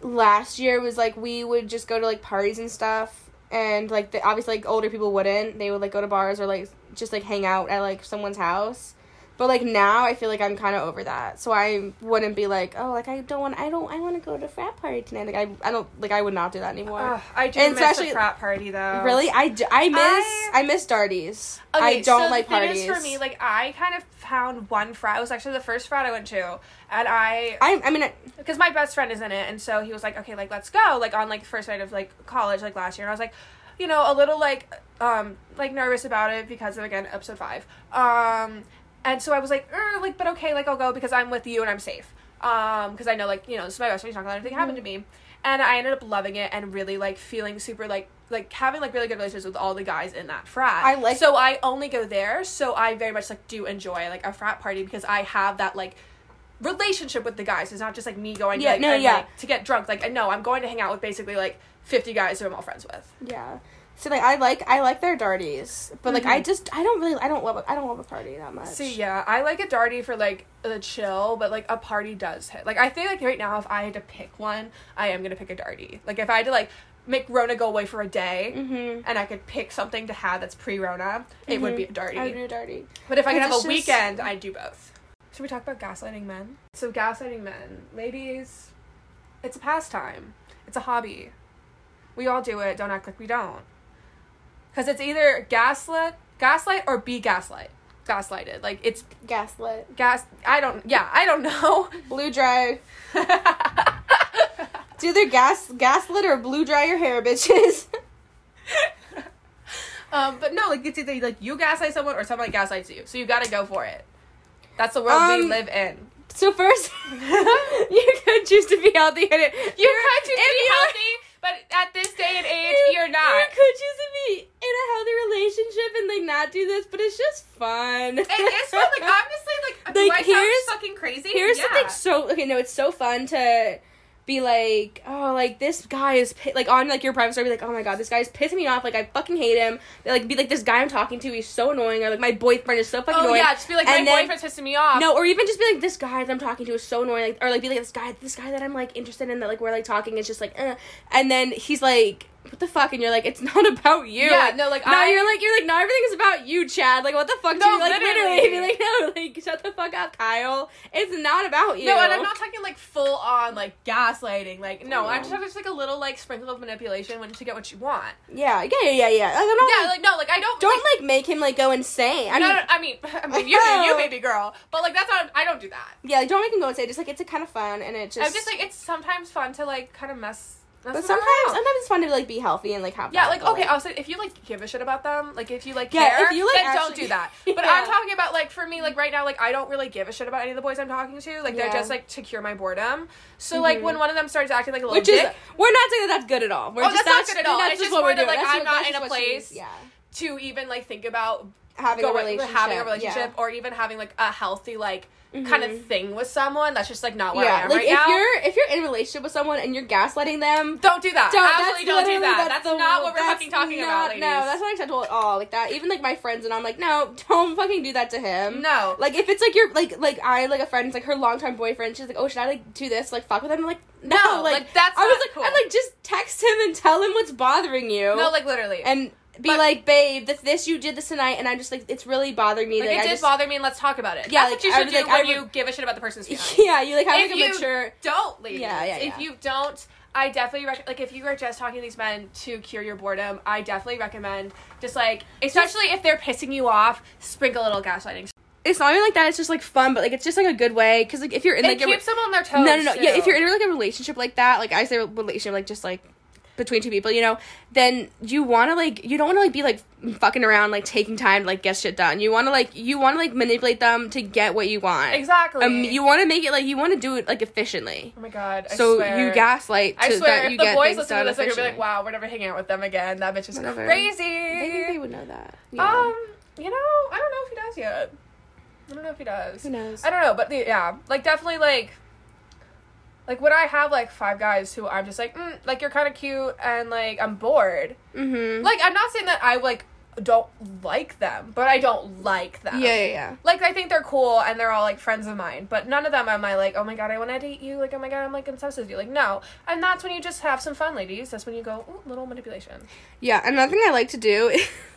last year was like we would just go to like parties and stuff, and like the, obviously like older people wouldn't. They would like go to bars or like just like hang out at like someone's house. But like now, I feel like I'm kind of over that, so I wouldn't be like, oh, like I don't want, I don't, I want to go to frat party tonight. Like I, I don't, like I would not do that anymore. Ugh, i do And miss especially- frat party though really, I, I miss, I- I, miss Darties. Okay, I don't so like the thing parties. Is for me, like I kind of found one frat. It was actually the first frat I went to, and I I, I mean, because my best friend is in it, and so he was like, okay, like let's go, like on like the first night of like college, like last year, and I was like, you know, a little like um like nervous about it because of again episode five, um, and so I was like, er, like but okay, like I'll go because I'm with you and I'm safe, um, because I know like you know this is my best friend, he's not gonna let anything happen to me, and I ended up loving it and really like feeling super like like having like really good relationships with all the guys in that frat. I like- so I only go there, so I very much like do enjoy like a frat party because I have that like relationship with the guys. It's not just like me going Yeah, like, no, and, yeah. like, to get drunk. Like no, I'm going to hang out with basically like 50 guys who I'm all friends with. yeah. So like I like, I like their Darties, but like I Mhm. just, I don't really, I don't love, I don't love a party that much. See, yeah, I like a darty for like the chill, but like a party does hit. Like I think like right now, if I had to pick one, I am gonna pick a darty. Like if I had to like make Rona go away for a day. Mm-hmm. And I could pick something to have that's pre-Rona. It would be a darty. I would do a Darty. But if I could have a just- weekend, I'd do both. Should we talk about gaslighting men? So gaslighting men, ladies, it's a pastime. It's a hobby. We all do it. Don't act like we don't. Because it's either gaslit, gaslight, or be gaslight, gaslighted. Like it's Gaslit. gas. I don't. Yeah, I don't know. Blue dry. It's either gas gaslit or blue dry your hair, bitches. um, but no, like it's either like you gaslight someone or someone gaslights you. So you got to go for it. That's the world we Um, live in. so first, you could choose to be healthy, and it, You could choose to be healthy, but at this day and age, you- you're not. You could choose to be in a healthy relationship and like not do this, but it's just fun. It is fun. Like honestly, like, do Like, I sound here's- fucking crazy? Here's yeah. something so okay. No, it's so fun to be like, oh, like this guy is like on like your private story. Be like, oh my god, this guy's pissing me off. Like I fucking hate him. Like be like this guy I'm talking to. He's so annoying. Or like my boyfriend is so fucking annoying. Oh annoying. yeah, just be like my And then- boyfriend's pissing me off. No, or even just be like this guy that I'm talking to is so annoying, like, or like be like this guy, this guy that I'm like interested in that like we're like talking is just like, uh, and then he's like, what the fuck, and you're like, it's not about you. Yeah, no, like, no, I- you're like, you're like, not everything is about you, Chad. Like, what the fuck? do No, you like literally. literally be like, no, like, shut the fuck up, Kyle. It's not about you. No, and I'm not talking like full on like gaslighting. Like no, I'm just mm. talking just like a little like sprinkle of manipulation when to get what you want. Yeah, yeah, yeah, yeah, yeah. Like, I'm not. Yeah, like, like no, like I don't. don't like, like make him like go insane. I no, mean, no, I mean, I mean, you, you baby girl, but like that's not. I don't do that. yeah, like, don't make him go insane. Just like it's a kind of fun, and it just. I'm just like it's sometimes fun to like kind of mess. Mess But sometimes, sometimes it's fun to like be healthy and like have. Yeah, like okay, also if you like give a shit about them, like if you like Yeah, care, if you, like, then don't do that. But Yeah. I'm talking about like for me, like right now, like I don't really give a shit about any of the boys I'm talking to. Like they're Yeah. just like to cure my boredom. So like Mhm. when one of them starts acting like a little Which is, dick we're not saying that that's good at all. We're Oh, just, that's not good at all. That's It's just what more we're doing. like, That's I'm not in a place Yeah, to even like think about having a relationship. having a relationship or even having like a healthy like kind of thing with someone. That's just like not where I Mm-hmm. am like right if now. you're if you're in a relationship with someone and you're gaslighting them, don't do that. don't, Absolutely don't do that. That's, the- not what we're fucking talking not- about, ladies. No, that's not acceptable at all. Like that, even like my friends and I'm like, no, don't fucking do that to him. no. Like if it's like your like like I like a friend, it's like her longtime boyfriend. She's like, oh, should I like do this? Like fuck with him? I'm like, no, No, like, like, that's I was not like, cool. I'm like, just text him and tell him what's bothering you. no, like literally. and be But- like, babe, this this you did this tonight, and I'm just like, it's really bothering me. like, Like, it I did just, bother me, and let's talk about it. Yeah, That's like, what you I should was do like, when would- you give a shit about the person's feelings. yeah, you like have if like a you mature. don't, ladies. Yeah, yeah, If you don't, I definitely rec- like if you are just talking to these men to cure your boredom. I definitely recommend just like, especially if they're pissing you off, sprinkle a little gaslighting. It's not even like that. It's just like fun, but like it's just like a good way because like if you're in It like a, keeps them on their toes. no no no yeah if you're in like a relationship like that like I say relationship like just like between two people you know then you want to like you don't want to like be like fucking around like taking time to like get shit done you want to like you want to like manipulate them to get what you want exactly. um, you want to make it like you want to do it like efficiently oh my god. I so swear. you gaslight to I swear, that you if the boys listen to this, they're gonna be like, "Wow, we're never hanging out with them again." That bitch is Whatever. crazy. I think they would know that yeah. Um, you know, I don't know if he does yet. I don't know if he does. who knows I don't know, but the, yeah, like definitely like like when I have like five guys who I'm just like, mm, like you're kind of cute and like I'm bored. mm-hmm Like I'm not saying that I like don't like them, but I don't like them. yeah yeah yeah Like I think they're cool and they're all like friends of mine, but none of them am I like, oh my god, I want to date you. Like oh my god, I'm like obsessed with you. Like no, and that's when you just have some fun, ladies. That's when you go Ooh, little manipulation. Yeah, another thing I like to do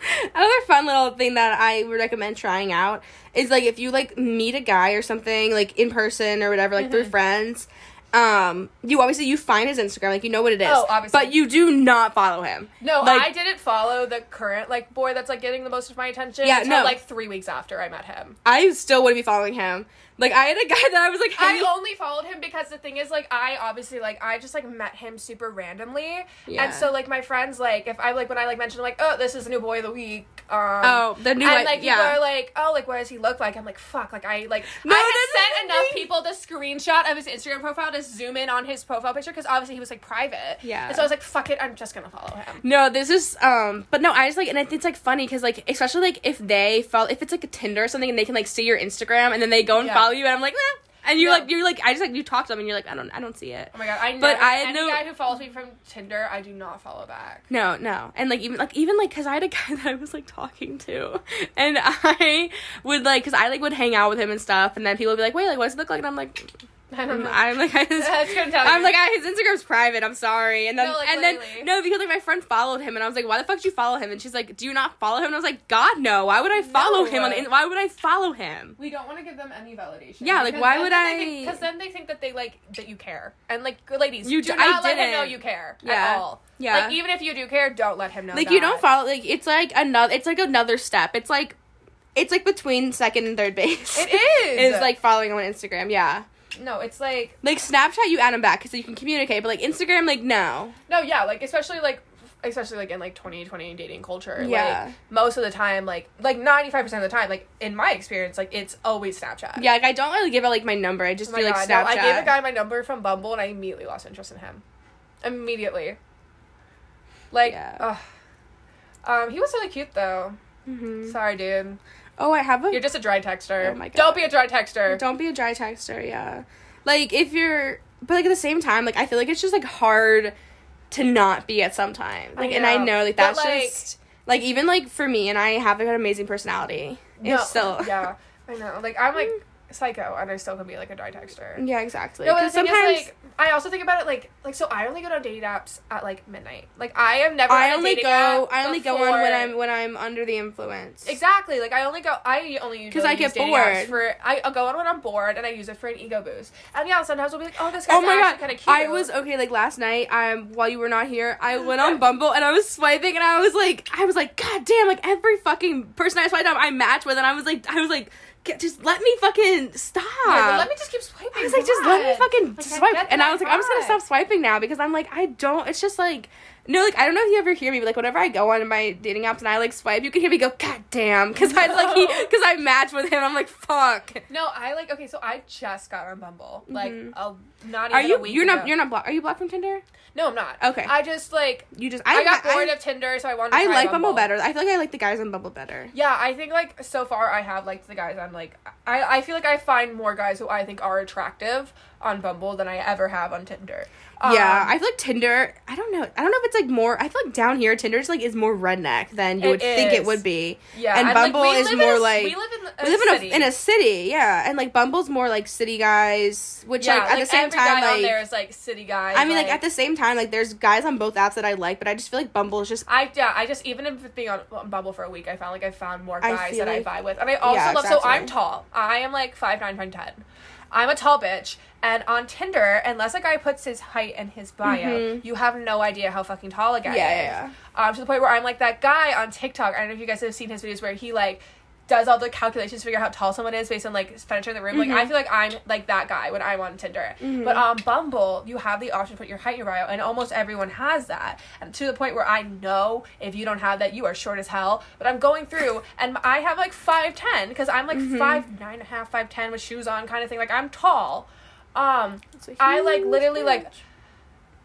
another fun little thing that I would recommend trying out is like if you like meet a guy or something like in person or whatever, like through Mm-hmm. friends, um, you obviously you find his Instagram, like you know what it is. Oh, obviously. But you do not follow him. No, Like- I didn't follow the current like boy that's like getting the most of my attention. Yeah, until, no. like three weeks after I met him. I still wouldn't be following him. Like I had a guy that I was like, hey, I only followed him because the thing is, like, I obviously like I just like met him super randomly, Yeah. and so like my friends like if I like when I like mentioned like oh this is the new boy of the week, um, oh the new and like people yeah. are like oh like what does he look like? I'm like fuck like I like No, I had sent enough no. people the screenshot of his Instagram profile to zoom in on his profile picture because obviously he was like private, Yeah. and so I was like fuck it I'm just gonna follow him. No, this is um, but no, I just like, and it's like funny because like, especially like if they follow, if it's like a Tinder or something, and they can like see your Instagram, and then they go and Yeah. follow you, and I'm like, eh. and you're No. like, you're like, I just like you talk to them, and you're like, I don't, I don't see it. Oh my god, I know. But I any know- guy who follows me from Tinder, I do not follow back. No, no, and like even like even like because I had a guy that I was like talking to, and I would like because I like would hang out with him and stuff, and then people would be like, wait, like what does it look like? And I'm like, I don't know. I'm like, I just, I couldn't tell I'm you. like, I, his Instagram's private. I'm sorry. And then, No, like, and then, no, because like my friend followed him, and I was like, why the fuck did you follow him? And she's like, do you not follow him? And I was like, God, no. Why would I follow No. him on? Uh, in- Why would I follow him? We don't want to give them any validation. Yeah, like, why would I- Because then they think that they like that you care, and like ladies, You do d- I not let him know you care Yeah. at all. Yeah. Like even if you do care, don't let him know. Like that. you don't follow. Like it's like another. It's like another step. It's like, it's like between second and third base. It is. Is like following him on Instagram. Yeah. No, it's like Like Snapchat, you add them back because you can communicate. But like Instagram, like no. no, yeah, like especially like especially like in like 2020 dating culture. Yeah. Like most of the time, like like 95 percent of the time, like in my experience, like it's always Snapchat. Yeah, like I don't really give out like my number. I just Oh do like God, Snapchat. no, I gave a guy my number from Bumble, and I immediately lost interest in him. Immediately. Like, Yeah. ugh. um, he was really cute though. Mhm. Sorry, dude. Oh, I have a. You're just a dry texter. Oh my God. Don't be a dry texter. Don't be a dry texter, yeah. Like if you're but like at the same time, like I feel like it's just like hard to not be at some time. I Like and I know. like that's like- just like even like for me and I have like, an amazing personality. It's still yeah, I know. Like I'm like mm. Psycho, and I still can be like a dry texter. Yeah, exactly. No, but the 'Cause thing sometimes is, like, I also think about it like, like so. I only go on dating apps at like midnight. Like, I am never. I only go I only go on when I'm when I'm under the influence. Exactly. Like I only go. I only because I get bored. for. I, I'll go on when I'm bored, and I use it for an ego boost. And yeah, sometimes I'll be like, oh, this guy's Oh my actually god! kind of cute. I was okay. Like last night, um, while you were not here, I went on Bumble and I was swiping, and I was like, I was like, God damn! Like every fucking person I swiped on, I matched with, and I was like, I was like, "Get- just let me fucking stop. Yeah, but let me just keep swiping. I was like, just let me fucking Like, swipe. And I was like, I'm just gonna stop swiping now because I'm like, I don't. It's just like, no, like I don't know if you ever hear me, but like whenever I go on my dating apps and I like swipe, you can hear me go, God damn, because I like he, because I match with him. I'm like, fuck. No, I like. Okay, so I just got on Bumble. Like, Mhm. a, not even Are a you? week You're ago. not. You're not blocked. Are you blocked from Tinder? No, I'm not. Okay. I just like. You just. I, got I, bored of Tinder, so I wanted. To I like Bumble better. I feel like I like the guys on Bumble better. Yeah, I think like so far I have liked the guys on like like I I feel like I find more guys who I think are attractive on Bumble than I ever have on Tinder. yeah, Um, I feel like Tinder. I don't know. I don't know if it's like more. I feel like down here, Tinder's like is more redneck than you would think it would be. yeah, and like, Bumble we is more a- like we live in a, we live in city. a in a city, yeah, and like Bumble's more like city guys, which yeah, like at the same time, like there is like city guys. I mean, like, at the same time, like there's guys on both apps that I like, but I just feel like Bumble is just I yeah, I just even if being on, on Bumble for a week, I found like I found more guys feel that like- I vibe with, and I also Yeah, love. So. I'm tall. I am like five nine, five ten. I'm a tall bitch, and on Tinder, unless a guy puts his height in his bio, Mhm. you have no idea how fucking tall a guy Yeah, is. yeah, Um, to the point where I'm like that guy on TikTok. I don't know if you guys have seen his videos where he like does all the calculations to figure out how tall someone is based on like furniture in the room. Like I Mhm. feel like I'm like that guy when I'm on Tinder. Mhm. But on Bumble, you have the option to put your height in your bio, and almost everyone has that. And to the point where I know if you don't have that, you are short as hell. But I'm going through, and I have like five ten because I'm like Mhm. five nine and a half, five ten with shoes on, kind of thing. Like I'm tall. Um, I, like, literally, like.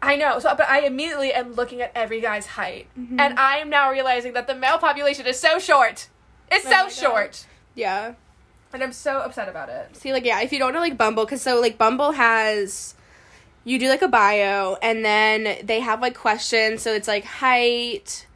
I know. So, but I immediately am looking at every guy's height, Mhm. and I am now realizing that the male population is so short. It's Oh so short, yeah. and I'm so upset about it. See, like, yeah, if you don't know, like, Bumble, because so, like, Bumble has, you do, like, a bio, and then they have, like, questions. So it's, like, height,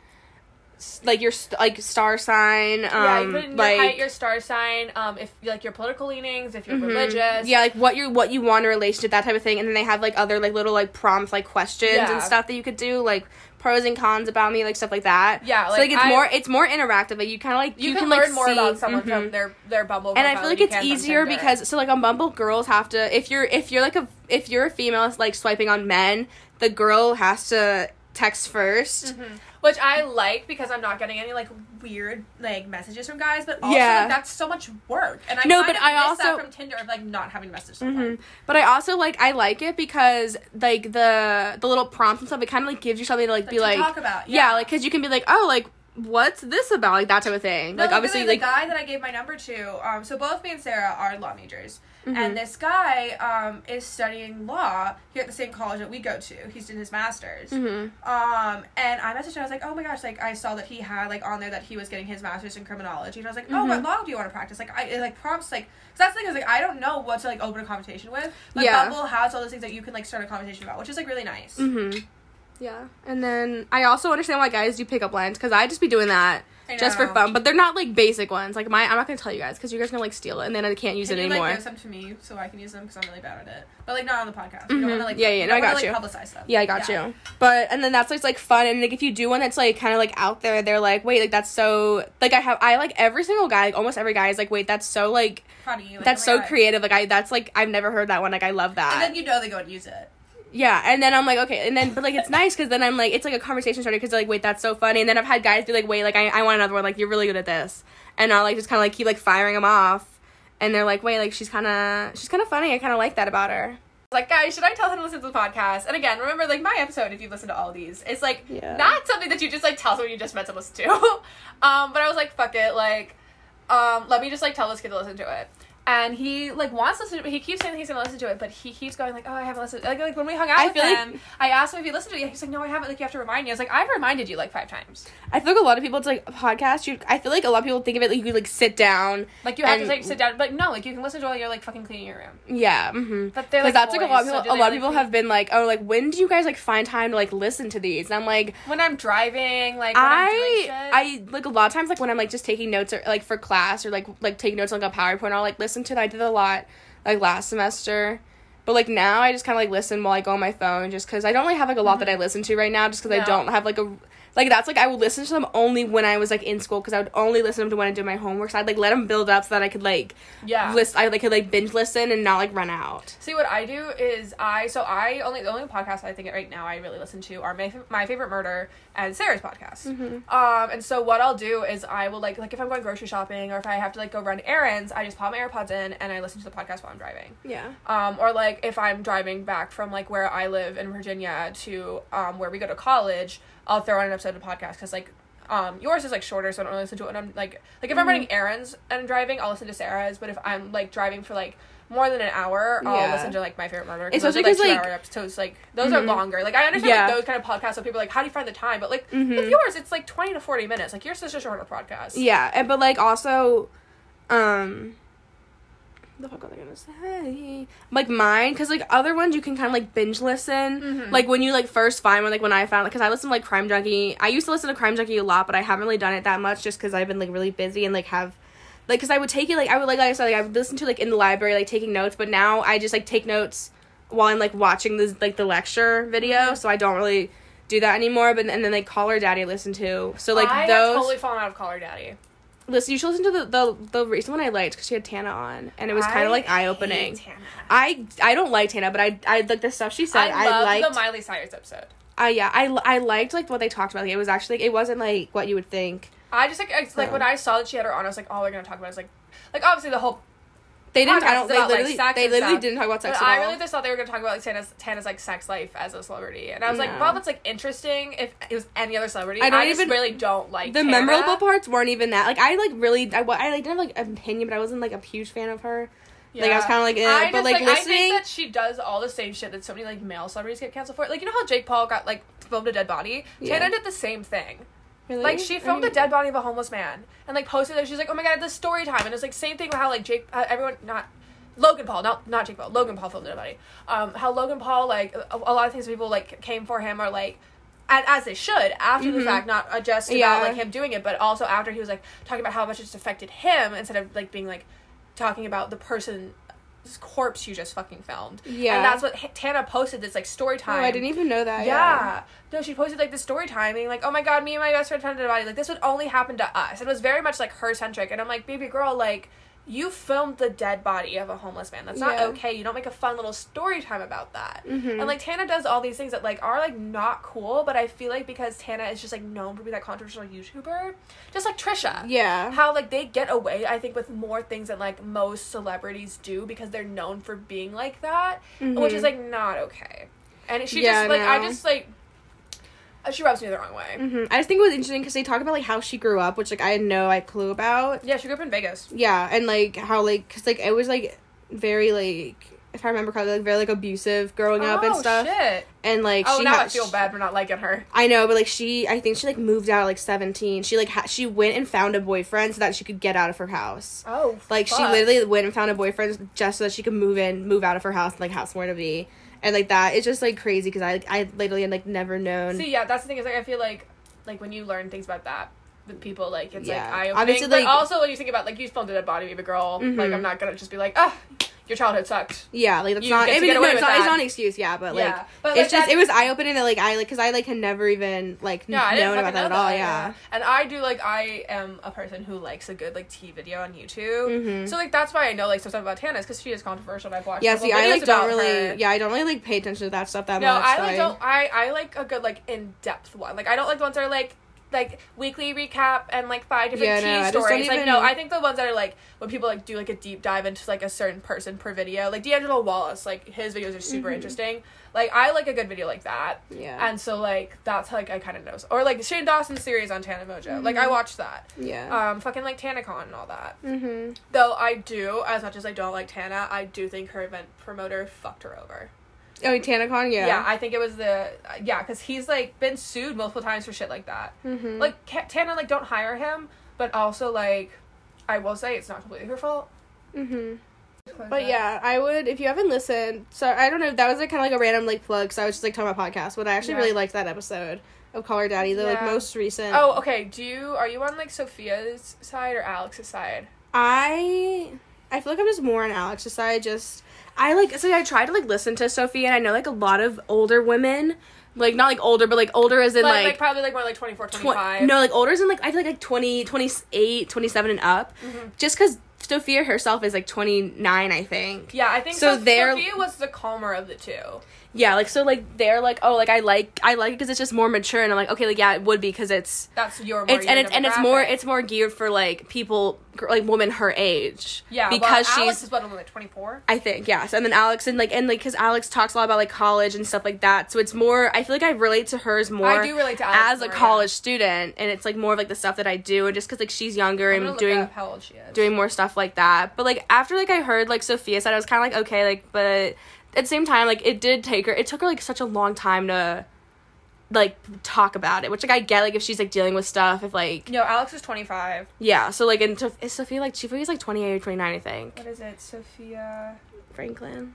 like, your, like, star sign, um, yeah, you put in like, your height, your star sign, um, if like your political leanings, if you're mhm. religious. Yeah, like, what you what you want in a relationship, that type of thing. And then they have, like, other, like, little, like, prompts, like, questions Yeah. and stuff that you could do, like, pros and cons about me, like, stuff like that. Yeah, so, like, like, it's I- more, it's more interactive. Like, you kind of, like, you, you, can, like, learn more see- about someone from mhm. their their Bumble. and I feel like it's easier because so like on Bumble, girls have to if you're if you're like a if you're a female like swiping on men, the girl has to text 1st Mhm. Which I like because I'm not getting any like weird like messages from guys, but also Yeah. like, that's so much work. And I No, kind but of I miss that also- from Tinder of like not having messages. message someone. hmm But I also like I like it because like the the little prompts and stuff. It kind of like gives you something to like be to like talk about, yeah, yeah. like because you can be like oh like what's this about like that type of thing. No, like obviously like the guy that I gave my number to, um, so both me and Sarah are law majors, Mhm. and this guy um is studying law here at the same college that we go to. He's doing his masters. mhm. Um, and I messaged him. I was like, "Oh my gosh!" Like I saw that he had like on there that he was getting his master's in criminology, and I was like, "Oh, what Mhm. law do you want to practice?" Like I it, like prompts like 'cause that's the thing is like I don't know what to like open a conversation with, but Yeah. Bumble has all those things that you can like start a conversation about, which is like really nice. Mhm. Yeah, and then I also understand why guys do pickup lines because I just be doing that just for fun. But they're not like basic ones. Like my, I'm not gonna tell you guys because you guys are gonna like steal it and then I can't use Can it you anymore. like give some to me so I can use them because I'm really bad at it, but like not on the podcast. You Mhm. don't want to like Yeah, yeah, no, I got wanna, you. like, publicize them. Yeah, I got you. But and then that's like, like fun and like if you do one that's like kind of like out there, they're like, wait, like that's so like I have I like every single guy, like almost every guy is like, wait, that's so like Funny. Like, that's oh so God. creative. Like I that's like I've never heard that one. Like I love that. And then you know they go and use it. Yeah, and then I'm like, okay, and then but like it's nice because then I'm like, it's like a conversation starter because like, wait, that's so funny. And then I've had guys be like, wait, like I, I want another one. Like you're really good at this, and I'll like just kind of like keep like firing them off, and they're like, wait, like she's kind of she's kind of funny. I kind of like that about her. Like, guys, should I tell him to listen to the podcast? And again, remember, like, my episode, if you listen to all these, it's like Yeah. not something that you just like tell someone you just meant to listen to. um, but I was like, fuck it, like, um, let me just like tell this kid to listen to it. And he like wants to listen to it, he keeps saying he's gonna listen to it, but he keeps going like, Oh, I haven't listened like, like when we hung out I with feel like- I asked him if he listened to it. He's like, No, I haven't, like you have to remind me. I was like, I've reminded you like five times. I feel like a lot of people, it's like a podcast. You, I feel like a lot of people think of it like you like sit down. Like you have And- to like sit down but no, like you can listen to it while you're like fucking cleaning your room. Yeah, mm-hmm. But they're like that's like a lot of people. so a lot of people have been like, oh, like when do you guys like find time to like listen to these? And I'm like, when I'm driving, like when I'm doing I shit. I like a lot of times like when I'm like just taking notes or like for class or like like taking notes on like a PowerPoint, I'll like listen to it. I did a lot like last semester. But like now I just kind of like listen while I go on my phone just cuz I don't really have like a lot that I listen to right now just cuz I Mm-hmm. Don't have like a like that's like I would listen to them only when I was like in school cuz I would only listen to them to when I did my homework. So I'd like let them build up so that I could like yeah. list I like could like binge listen and not like run out. See what I do is I so I only the only podcasts I think right now I really listen to are my my favorite murder and Sarah's podcast. Mm-hmm. Um and so what I'll do is I will like like if I'm going grocery shopping or if I have to like go run errands, I just pop my AirPods in and I listen to the podcast while I'm driving. Yeah. Um or like if I'm driving back from like where I live in Virginia to um where we go to college, I'll throw on an episode of podcast because like um, yours is like shorter, so I don't really listen to it. And I'm like, like if I'm Mm-hmm. running errands and driving, I'll listen to Sarah's. But if I'm like driving for like more than an hour, I'll Yeah. listen to like my favorite murder. Especially 'cause, like, hour episodes. Like those are Mhm. longer. Like I understand Yeah. like those kind of podcasts. So people are like, how do you find the time? But like Mhm. with yours, it's like twenty to forty minutes. Like yours is a shorter podcast. Yeah, and but like also, um, the fuck are they gonna say? Like mine, cause like other ones you can kind of like binge listen. Mm-hmm. Like when you like first find one, like when I found, like, cause I listen to like Crime Junkie. I used to listen to Crime Junkie a lot, but I haven't really done it that much just cause I've been like really busy and like have, like, cause I would take it like I would like, like I said like I would listen to like in the library like taking notes, but now I just like take notes while I'm like watching this like the lecture video, Mm-hmm. so I don't really do that anymore. But and then like Call Her Daddy I listen to, so like I those. totally fallen out of Call Her Daddy. Listen, you should listen to the the, the recent one I liked because she had Tana on, and it was kind of like eye opening. I I don't like Tana, but I I like the stuff she said. I I, love liked. the Miley Cyrus episode. uh, yeah, I I liked like what they talked about. Like, it was actually like, it wasn't like what you would think. I just like it's, like when I saw that she had her on, I was like, oh, they're gonna talk about. It. I was like, like obviously the whole. They didn't. I don't. They about, like, literally. sex they literally stuff. didn't talk about sex But at I all. really just thought they were gonna talk about like Tana's Tana's like sex life as a celebrity, and I was like, well, that's like interesting. If it was any other celebrity, I I, don't just even- really don't like the Tana. memorable parts weren't even that. Like I like really. I, I like didn't have like an opinion, but I wasn't like a huge fan of her. Like I was kind of like, eh, I but just, like, I listening. think that she does all the same shit that so many like male celebrities get canceled for. Like you know how Jake Paul got like filmed a dead body. Yeah. Tana did the same thing. Really? Like she filmed the dead body of a homeless man and like posted it. She's like, "Oh my god, this story time," and it's like same thing with how like Jake, uh, everyone not. Logan Paul, not not Jake Paul. Logan Paul filmed the dead body. Um, how Logan Paul like a, a lot of things people like came for him are like, as, as they should after the fact, not just about Yeah. like him doing it, but also after he was like talking about how much it's affected him instead of like being like talking about the person's corpse you just fucking filmed. Yeah. and that's what H- Tana posted this like story time. Oh. I didn't even know that. Yeah. No, she posted like the story time being like, oh my god, me and my best friend found a body. Like this would only happen to us. It was very much like her centric. And I'm like, baby girl, like you filmed the dead body of a homeless man. That's not Yeah. okay. You don't make a fun little story time about that. Mhm. And like Tana does all these things that like are like not cool, but I feel like because Tana is just like known for being that controversial YouTuber, just like Trisha Yeah. how like they get away i think with more things than like most celebrities do because they're known for being like that which is like not okay and she Yeah, just like i just like she rubs me the wrong way. Hmm I just think it was interesting because they talk about like how she grew up, which like I had no like clue about. yeah she grew up in vegas. Yeah, and like how like because like it was like very like if I remember correctly, like very like abusive growing up and Oh, stuff. shit. And like oh she now ha- i feel bad for not liking her I know, but like she, I think she like moved out at like seventeen. She like ha- she went and found a boyfriend so that she could get out of her house. oh Like she literally went and found a boyfriend just so that she could move in, move out of her house and like have somewhere to be. And like that, it's just like crazy because I I literally had like never known. see yeah that's the thing is like i feel like like when you learn things about that with people like it's Yeah. like eye Obviously, opening but like- also when you think about like you filmed a dead body of a girl like Mhm. i'm not gonna just be like ah your childhood sucked yeah, like that's You not. I mean, no, it's, not. It's not an excuse. Yeah, but like Yeah, but, it's just it was eye opening that like I like because I like had never even like Yeah, known about that at all. that, Yeah. And I do like I am a person who likes a good like tea video on YouTube. Mhm. So like that's why I know like some stuff about Tana because she is controversial. and I've watched. Yeah, see, I like don't really. her. Yeah, I don't really like pay attention to that stuff that No, much. No, I so like don't. I I like a good like in depth one. Like I don't like the ones that are like like weekly recap and like five different Yeah, no, stories. Like even- no, I think the ones that are like when people like do like a deep dive into like a certain person per video. Like D'Angelo Wallace, like his videos are super Mhm. interesting. Like I like a good video like that. Yeah. And so like that's like I kind of know. Or like Shane Dawson's series on Tana Mongeau. Like I Mhm. watched that. yeah. Um, fucking like TanaCon and all that. mm-hmm. Though I do, as much as I don't like Tana, I do think her event promoter fucked her over. Oh, TanaCon. Yeah. Yeah, I think it was the yeah, because he's like been sued multiple times for shit like that. mm-hmm. Like Ca- Tana, like don't hire him, but also like I will say it's not completely her fault. Mm-hmm. But yeah, I would if you haven't listened. So I don't know. If that was like kind of like a random like plug. So I was just like talking about podcasts, but I actually Yeah. really liked that episode of Call Her Daddy, the like most recent. Oh, okay. Do you are you on like Sophia's side or Alex's side? I I feel like I'm just more on Alex's side. Just I like so I try to like listen to Sophia, and I know like a lot of older women, like not like older, but like older as in Like, like. like, probably like more like 24, tw- 25. no, like older as in like I feel like like 20, 28, 27 and up. Mhm. Just because Sophia herself is like 29, I think. Yeah, I think So so. they're- Sophia was the calmer of the two. Yeah, like so like they're like oh like I like I like it because it's just more mature and I'm like okay like yeah it would be because it's That's your it's and it's and it's more it's more geared for like people like women her age yeah because well, Alex she's is what only like twenty four. I think yes and then Alex and like and like because Alex talks a lot about like college and stuff like that so it's more I feel like I relate to hers more I do relate to Alex as a more, yeah. college student and it's like more of like the stuff that I do and just because like she's younger I'm and doing how old she is. doing more stuff like that. But like after like I heard like Sophia said, I was kind of like okay, like but at the same time, like it did take her. It took her like such a long time to like talk about it. Which like I get like if she's like dealing with stuff, if like No, Alex is 25. yeah. So like and is Sophia like Sophia's like twenty eight or twenty nine, I think. What is it? Sophia. Franklin.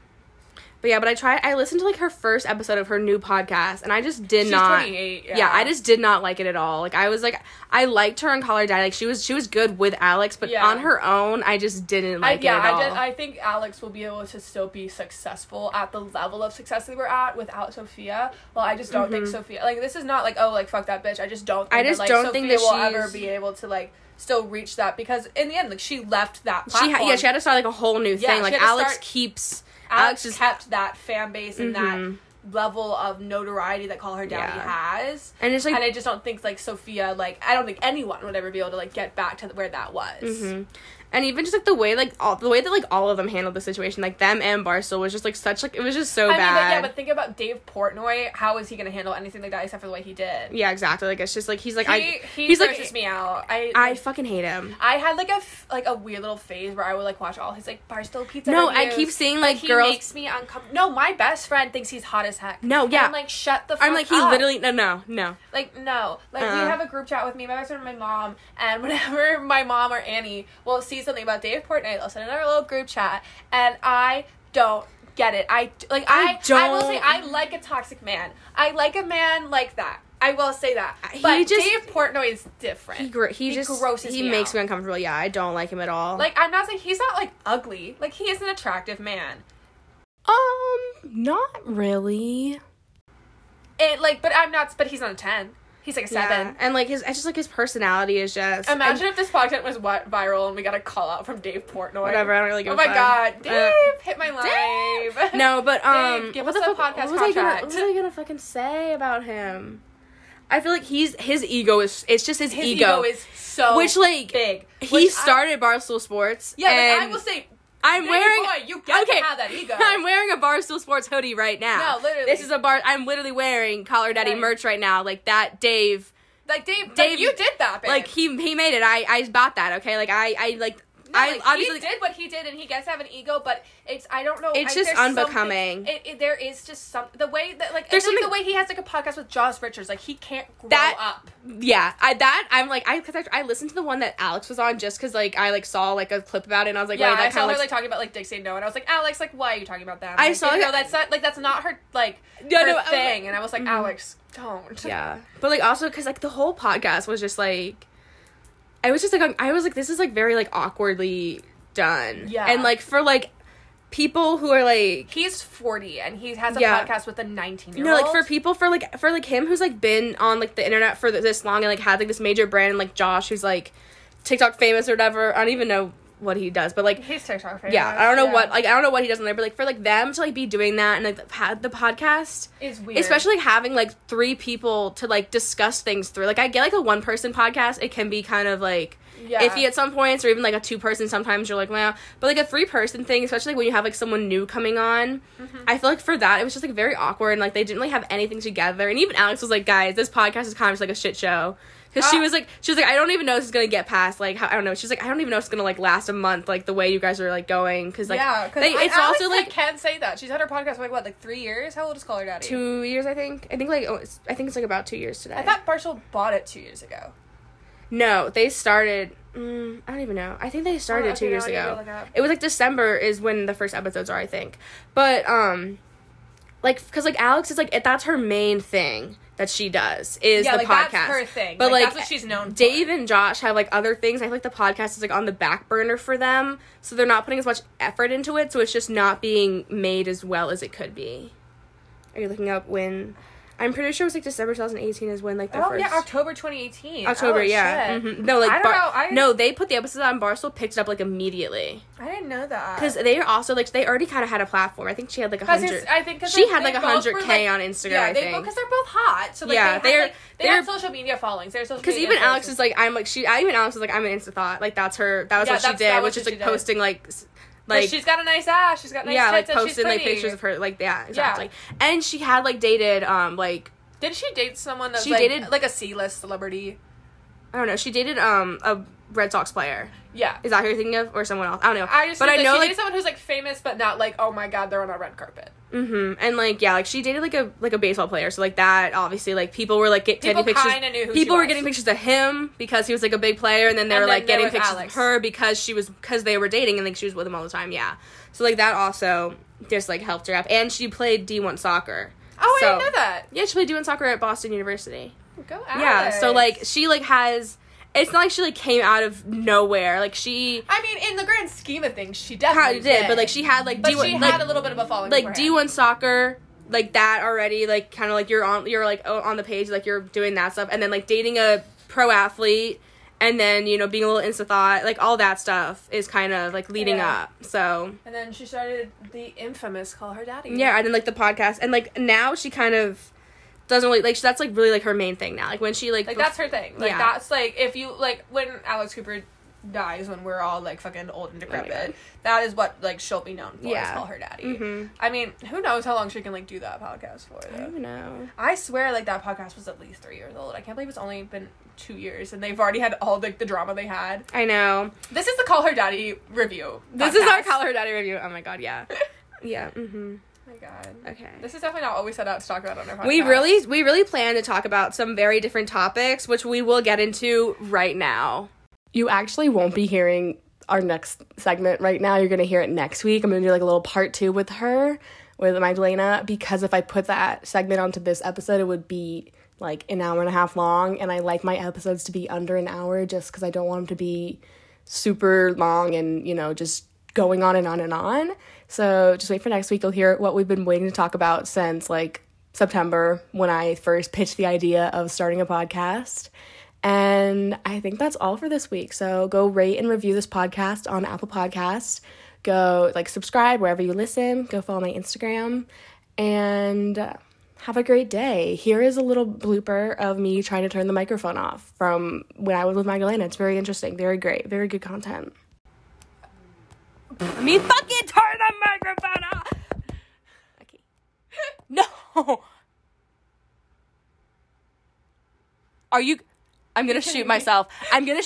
But yeah, but I tried. I listened to like her first episode of her new podcast, and I just did She's not. 28. Yeah. Yeah. I just did not like it at all. Like I was like, I liked her on Call Her Daddy. Like she was, she was good with Alex, but Yeah. on her own, I just didn't I, like yeah, it at all. I, did, I think Alex will be able to still be successful at the level of success that we're at without Sophia. Well, I just don't think Sophia like this is not like oh like fuck that bitch. I just don't. Think Mm-hmm. I that, just like, don't Sophia think that will ever be able to like still reach that because in the end like she left that she platform. had, yeah, she had to start like a whole new thing. she Like Alex start- keeps Alex Alex kept that fan base and Mhm. that level of notoriety that Call Her Daddy Yeah. has. and it's like and I just don't think like Sophia like I don't think anyone would ever be able to like get back to where that was. Mhm. And even just like the way like all the way that like all of them handled the situation, like them and Barstool was just like such like it was just so I mean, bad. but yeah, but think about Dave Portnoy. How is he going to handle anything like that except for the way he did? yeah, exactly. Like it's just like he's like he, I he he's like me out. I I fucking hate him. I had like a f- like a weird little phase where I would like watch all his like Barstool Pizza. No, I keep seeing like he girls. makes me uncomfortable. No, my best friend thinks he's hot as heck. No, And yeah. I'm like, shut the. fuck I'm like he up. literally no no no. Like no, like we Uh-uh. have a group chat with me, my best friend, and my mom, and whenever my mom or Annie will see something about Dave Portnoy, they'll send in our little group chat, and I don't get it. I like I I I, will say I like a toxic man. I like a man like that. I will say that. He But just- Dave Portnoy is different. He gr- he, He just grosses he me makes out. me uncomfortable. Yeah, I don't like him at all. like I'm not saying he's not like ugly. Like he is an attractive man. Um, not really. It like, but I'm not. But he's not a ten. He's like a yeah. seven. and like his I just like his personality is just Imagine if this podcast was what viral and we got a call out from Dave Portnoy. whatever. I don't really give Oh a my fuck. god, Uh, Dave, hit my live. No, but um, Dave, give what us the a fuck- podcast what was I gonna, contract. what was I gonna fucking say about him? I feel like he's his ego is it's just his, His ego, ego is so which like big. he Which I- started Barstool Sports. yeah, but I and will say, I'm wearing. boy, you get okay, have that ego. I'm wearing a Barstool Sports hoodie right now. No, literally. This is a bar. I'm literally wearing Call Her Daddy Right. merch right now. Like that, Dave. like Dave, Dave- like, you did that, babe. Like he he made it. I I bought that. Okay. Like I I like No, I like, obviously he did what he did, and he gets to have an ego, but it's I don't know. It's I- just unbecoming. It, it, there is just some the way that like There's like the way he has like a podcast with Josh Richards, like he can't grow That- up. yeah. I that I'm like I because I, I listened to the one that Alex was on just because like I like saw like a clip about it and I was like Yeah, that I saw her of like talking about like Say No, and I was like, Alex, like why are you talking about that? I like, saw, know, that's not like that's not her like Yeah, her no, I thing, like- and I was like, Mhm. Alex, don't. Yeah, but like also because like the whole podcast was just like, I was just like I was like this is like very like awkwardly done. Yeah. and like for like people who are like He's forty, and he has a Yeah. podcast with a nineteen year know old. like for people for like for like him who's like been on like the internet for this long and like had like this major brand and like Josh who's like TikTok famous or whatever. I don't even know what he does, but like He's TikTok famous. yeah, I don't know yeah. what like I don't know what he does on there, but like for like them to like be doing that and like had the podcast, is weird. especially like, having like three people to like discuss things through. Like I get like a one person podcast, it can be kind of like yeah. iffy at some points, or even like a two person. Sometimes you're like, well, but like a three person thing, especially like, when you have like someone new coming on, Mm-hmm. I feel like for that it was just like very awkward and like they didn't really have anything together. And even Alex was like, guys, this podcast is kind of just like a shit show. Because she Ah. was like, she was like, I don't even know if this is gonna get past. Like, how, I don't know. She's like, I don't even know if it's gonna like last a month. Like the way you guys are like going. Because like, yeah, because they- it's also like can't say that she's had her podcast for like what, like three years. How old is Call Her Daddy? two years. I think. I think like oh, it's, I think it's like about two years today. I thought Barstool bought it two years ago. no, they started. Mm, I don't even know. I think they started Oh, okay, two years I ago. it. Was like December is when the first episodes are, I think. But um, like because like Alex is like it- that's her main thing that she does is yeah, the like podcast. that's her thing. But like, like, that's what she's known for. Dave and Josh have like other things. I feel like the podcast is like on the back burner for them, so they're not putting as much effort into it. So it's just not being made as well as it could be. Are you looking up when? I'm pretty sure it was like December 2018 is when like the Oh first. yeah, October 2018. October, Oh, yeah. Mhm. No, like I don't Bar- know, I- no, they put the episode on Barstool, picked it up like immediately I didn't know that. because they are also like they already kind of had a platform. I think she had like a hundred. I think She had like a hundred k like- on Instagram. yeah, they because they're both hot. So like, Yeah, they they're- like, they have they're- social media followings. They're social Because even Alex is like, I'm like she. I even Alex was like, I'm an Insta thought. Like that's her. That was Yeah, what she did, which is like posting like, like she's got a nice ass. She's got nice yeah, like tits, and she's posting like pictures of her. Like yeah, exactly. Yeah. And she had like dated um like Did she date someone that's She like, dated- like a C-list celebrity? I don't know. She dated um a Red Sox player. Yeah. Is that who you're thinking of, or someone else? I don't know. I just but I know she like dated someone who's like famous but not like oh my god they're on a red carpet. hmm and like yeah, like she dated like a like a baseball player. So like that obviously like people were like get, People getting pictures. kinda knew who people were getting pictures of him because he was like a big player, and then they And were then like getting pictures Alex. of her because she was because they were dating and like she was with him all the time. Yeah. So like that also just like helped her up, and she played D one soccer. Oh, So- I didn't know that. Yeah, she played D one soccer at Boston University. Go Alex. Yeah, so like she like has. It's not like she like came out of nowhere. Like she I mean, in the grand scheme of things, she definitely of did, but like she had like But D1, she like, had a little bit of a following. like. D one soccer, like that already. Like kind of like you're on you're like on the page, like you're doing that stuff, and then like dating a pro athlete, and then you know being a little insta thought, like all that stuff is kind of like leading Yeah. up. So And then she started the infamous "Call Her Daddy." yeah, and then like the podcast, and like now she kind of doesn't really like that's like really like her main thing now. Like when she like like that's her thing. Like Yeah. that's like if you like when Alex Cooper dies when we're all like fucking old and Oh decrepit. That is what like she'll be known for. Yeah. Is call her daddy. Mhm. I mean, who knows how long she can like do that podcast for? I Though. don't know. I swear, like that podcast was at least three years old. I can't believe it's only been two years, and they've already had all like the drama they had. I know. This is the Call Her Daddy review. This is our. Call Her Daddy review. Oh my god, yeah. Yeah. Mm-hmm. Oh my god. Okay. This is definitely not what we set out to talk about on our podcast. We really we really plan to talk about some very different topics, which we will get into right now. You actually won't be hearing our next segment right now. You're gonna hear it next week. I'm gonna do like a little part two with her, with Magdalena, because if I put that segment onto this episode, it would be like an hour and a half long, and I like my episodes to be under an hour just because I don't want them to be super long and you know just going on and on and on. So just wait for next week. You'll hear what we've been waiting to talk about since like September when I first pitched the idea of starting a podcast. And I think that's all for this week. So go rate and review this podcast on Apple Podcasts. Go like subscribe wherever you listen. Go follow my Instagram and uh, have a great day. Here is a little blooper of me trying to turn the microphone off from when I was with Magdalena. It's very interesting, very great, very good content. Let me fucking turn the microphone off. Okay. No. Are you? I'm gonna shoot myself. I'm gonna shoot.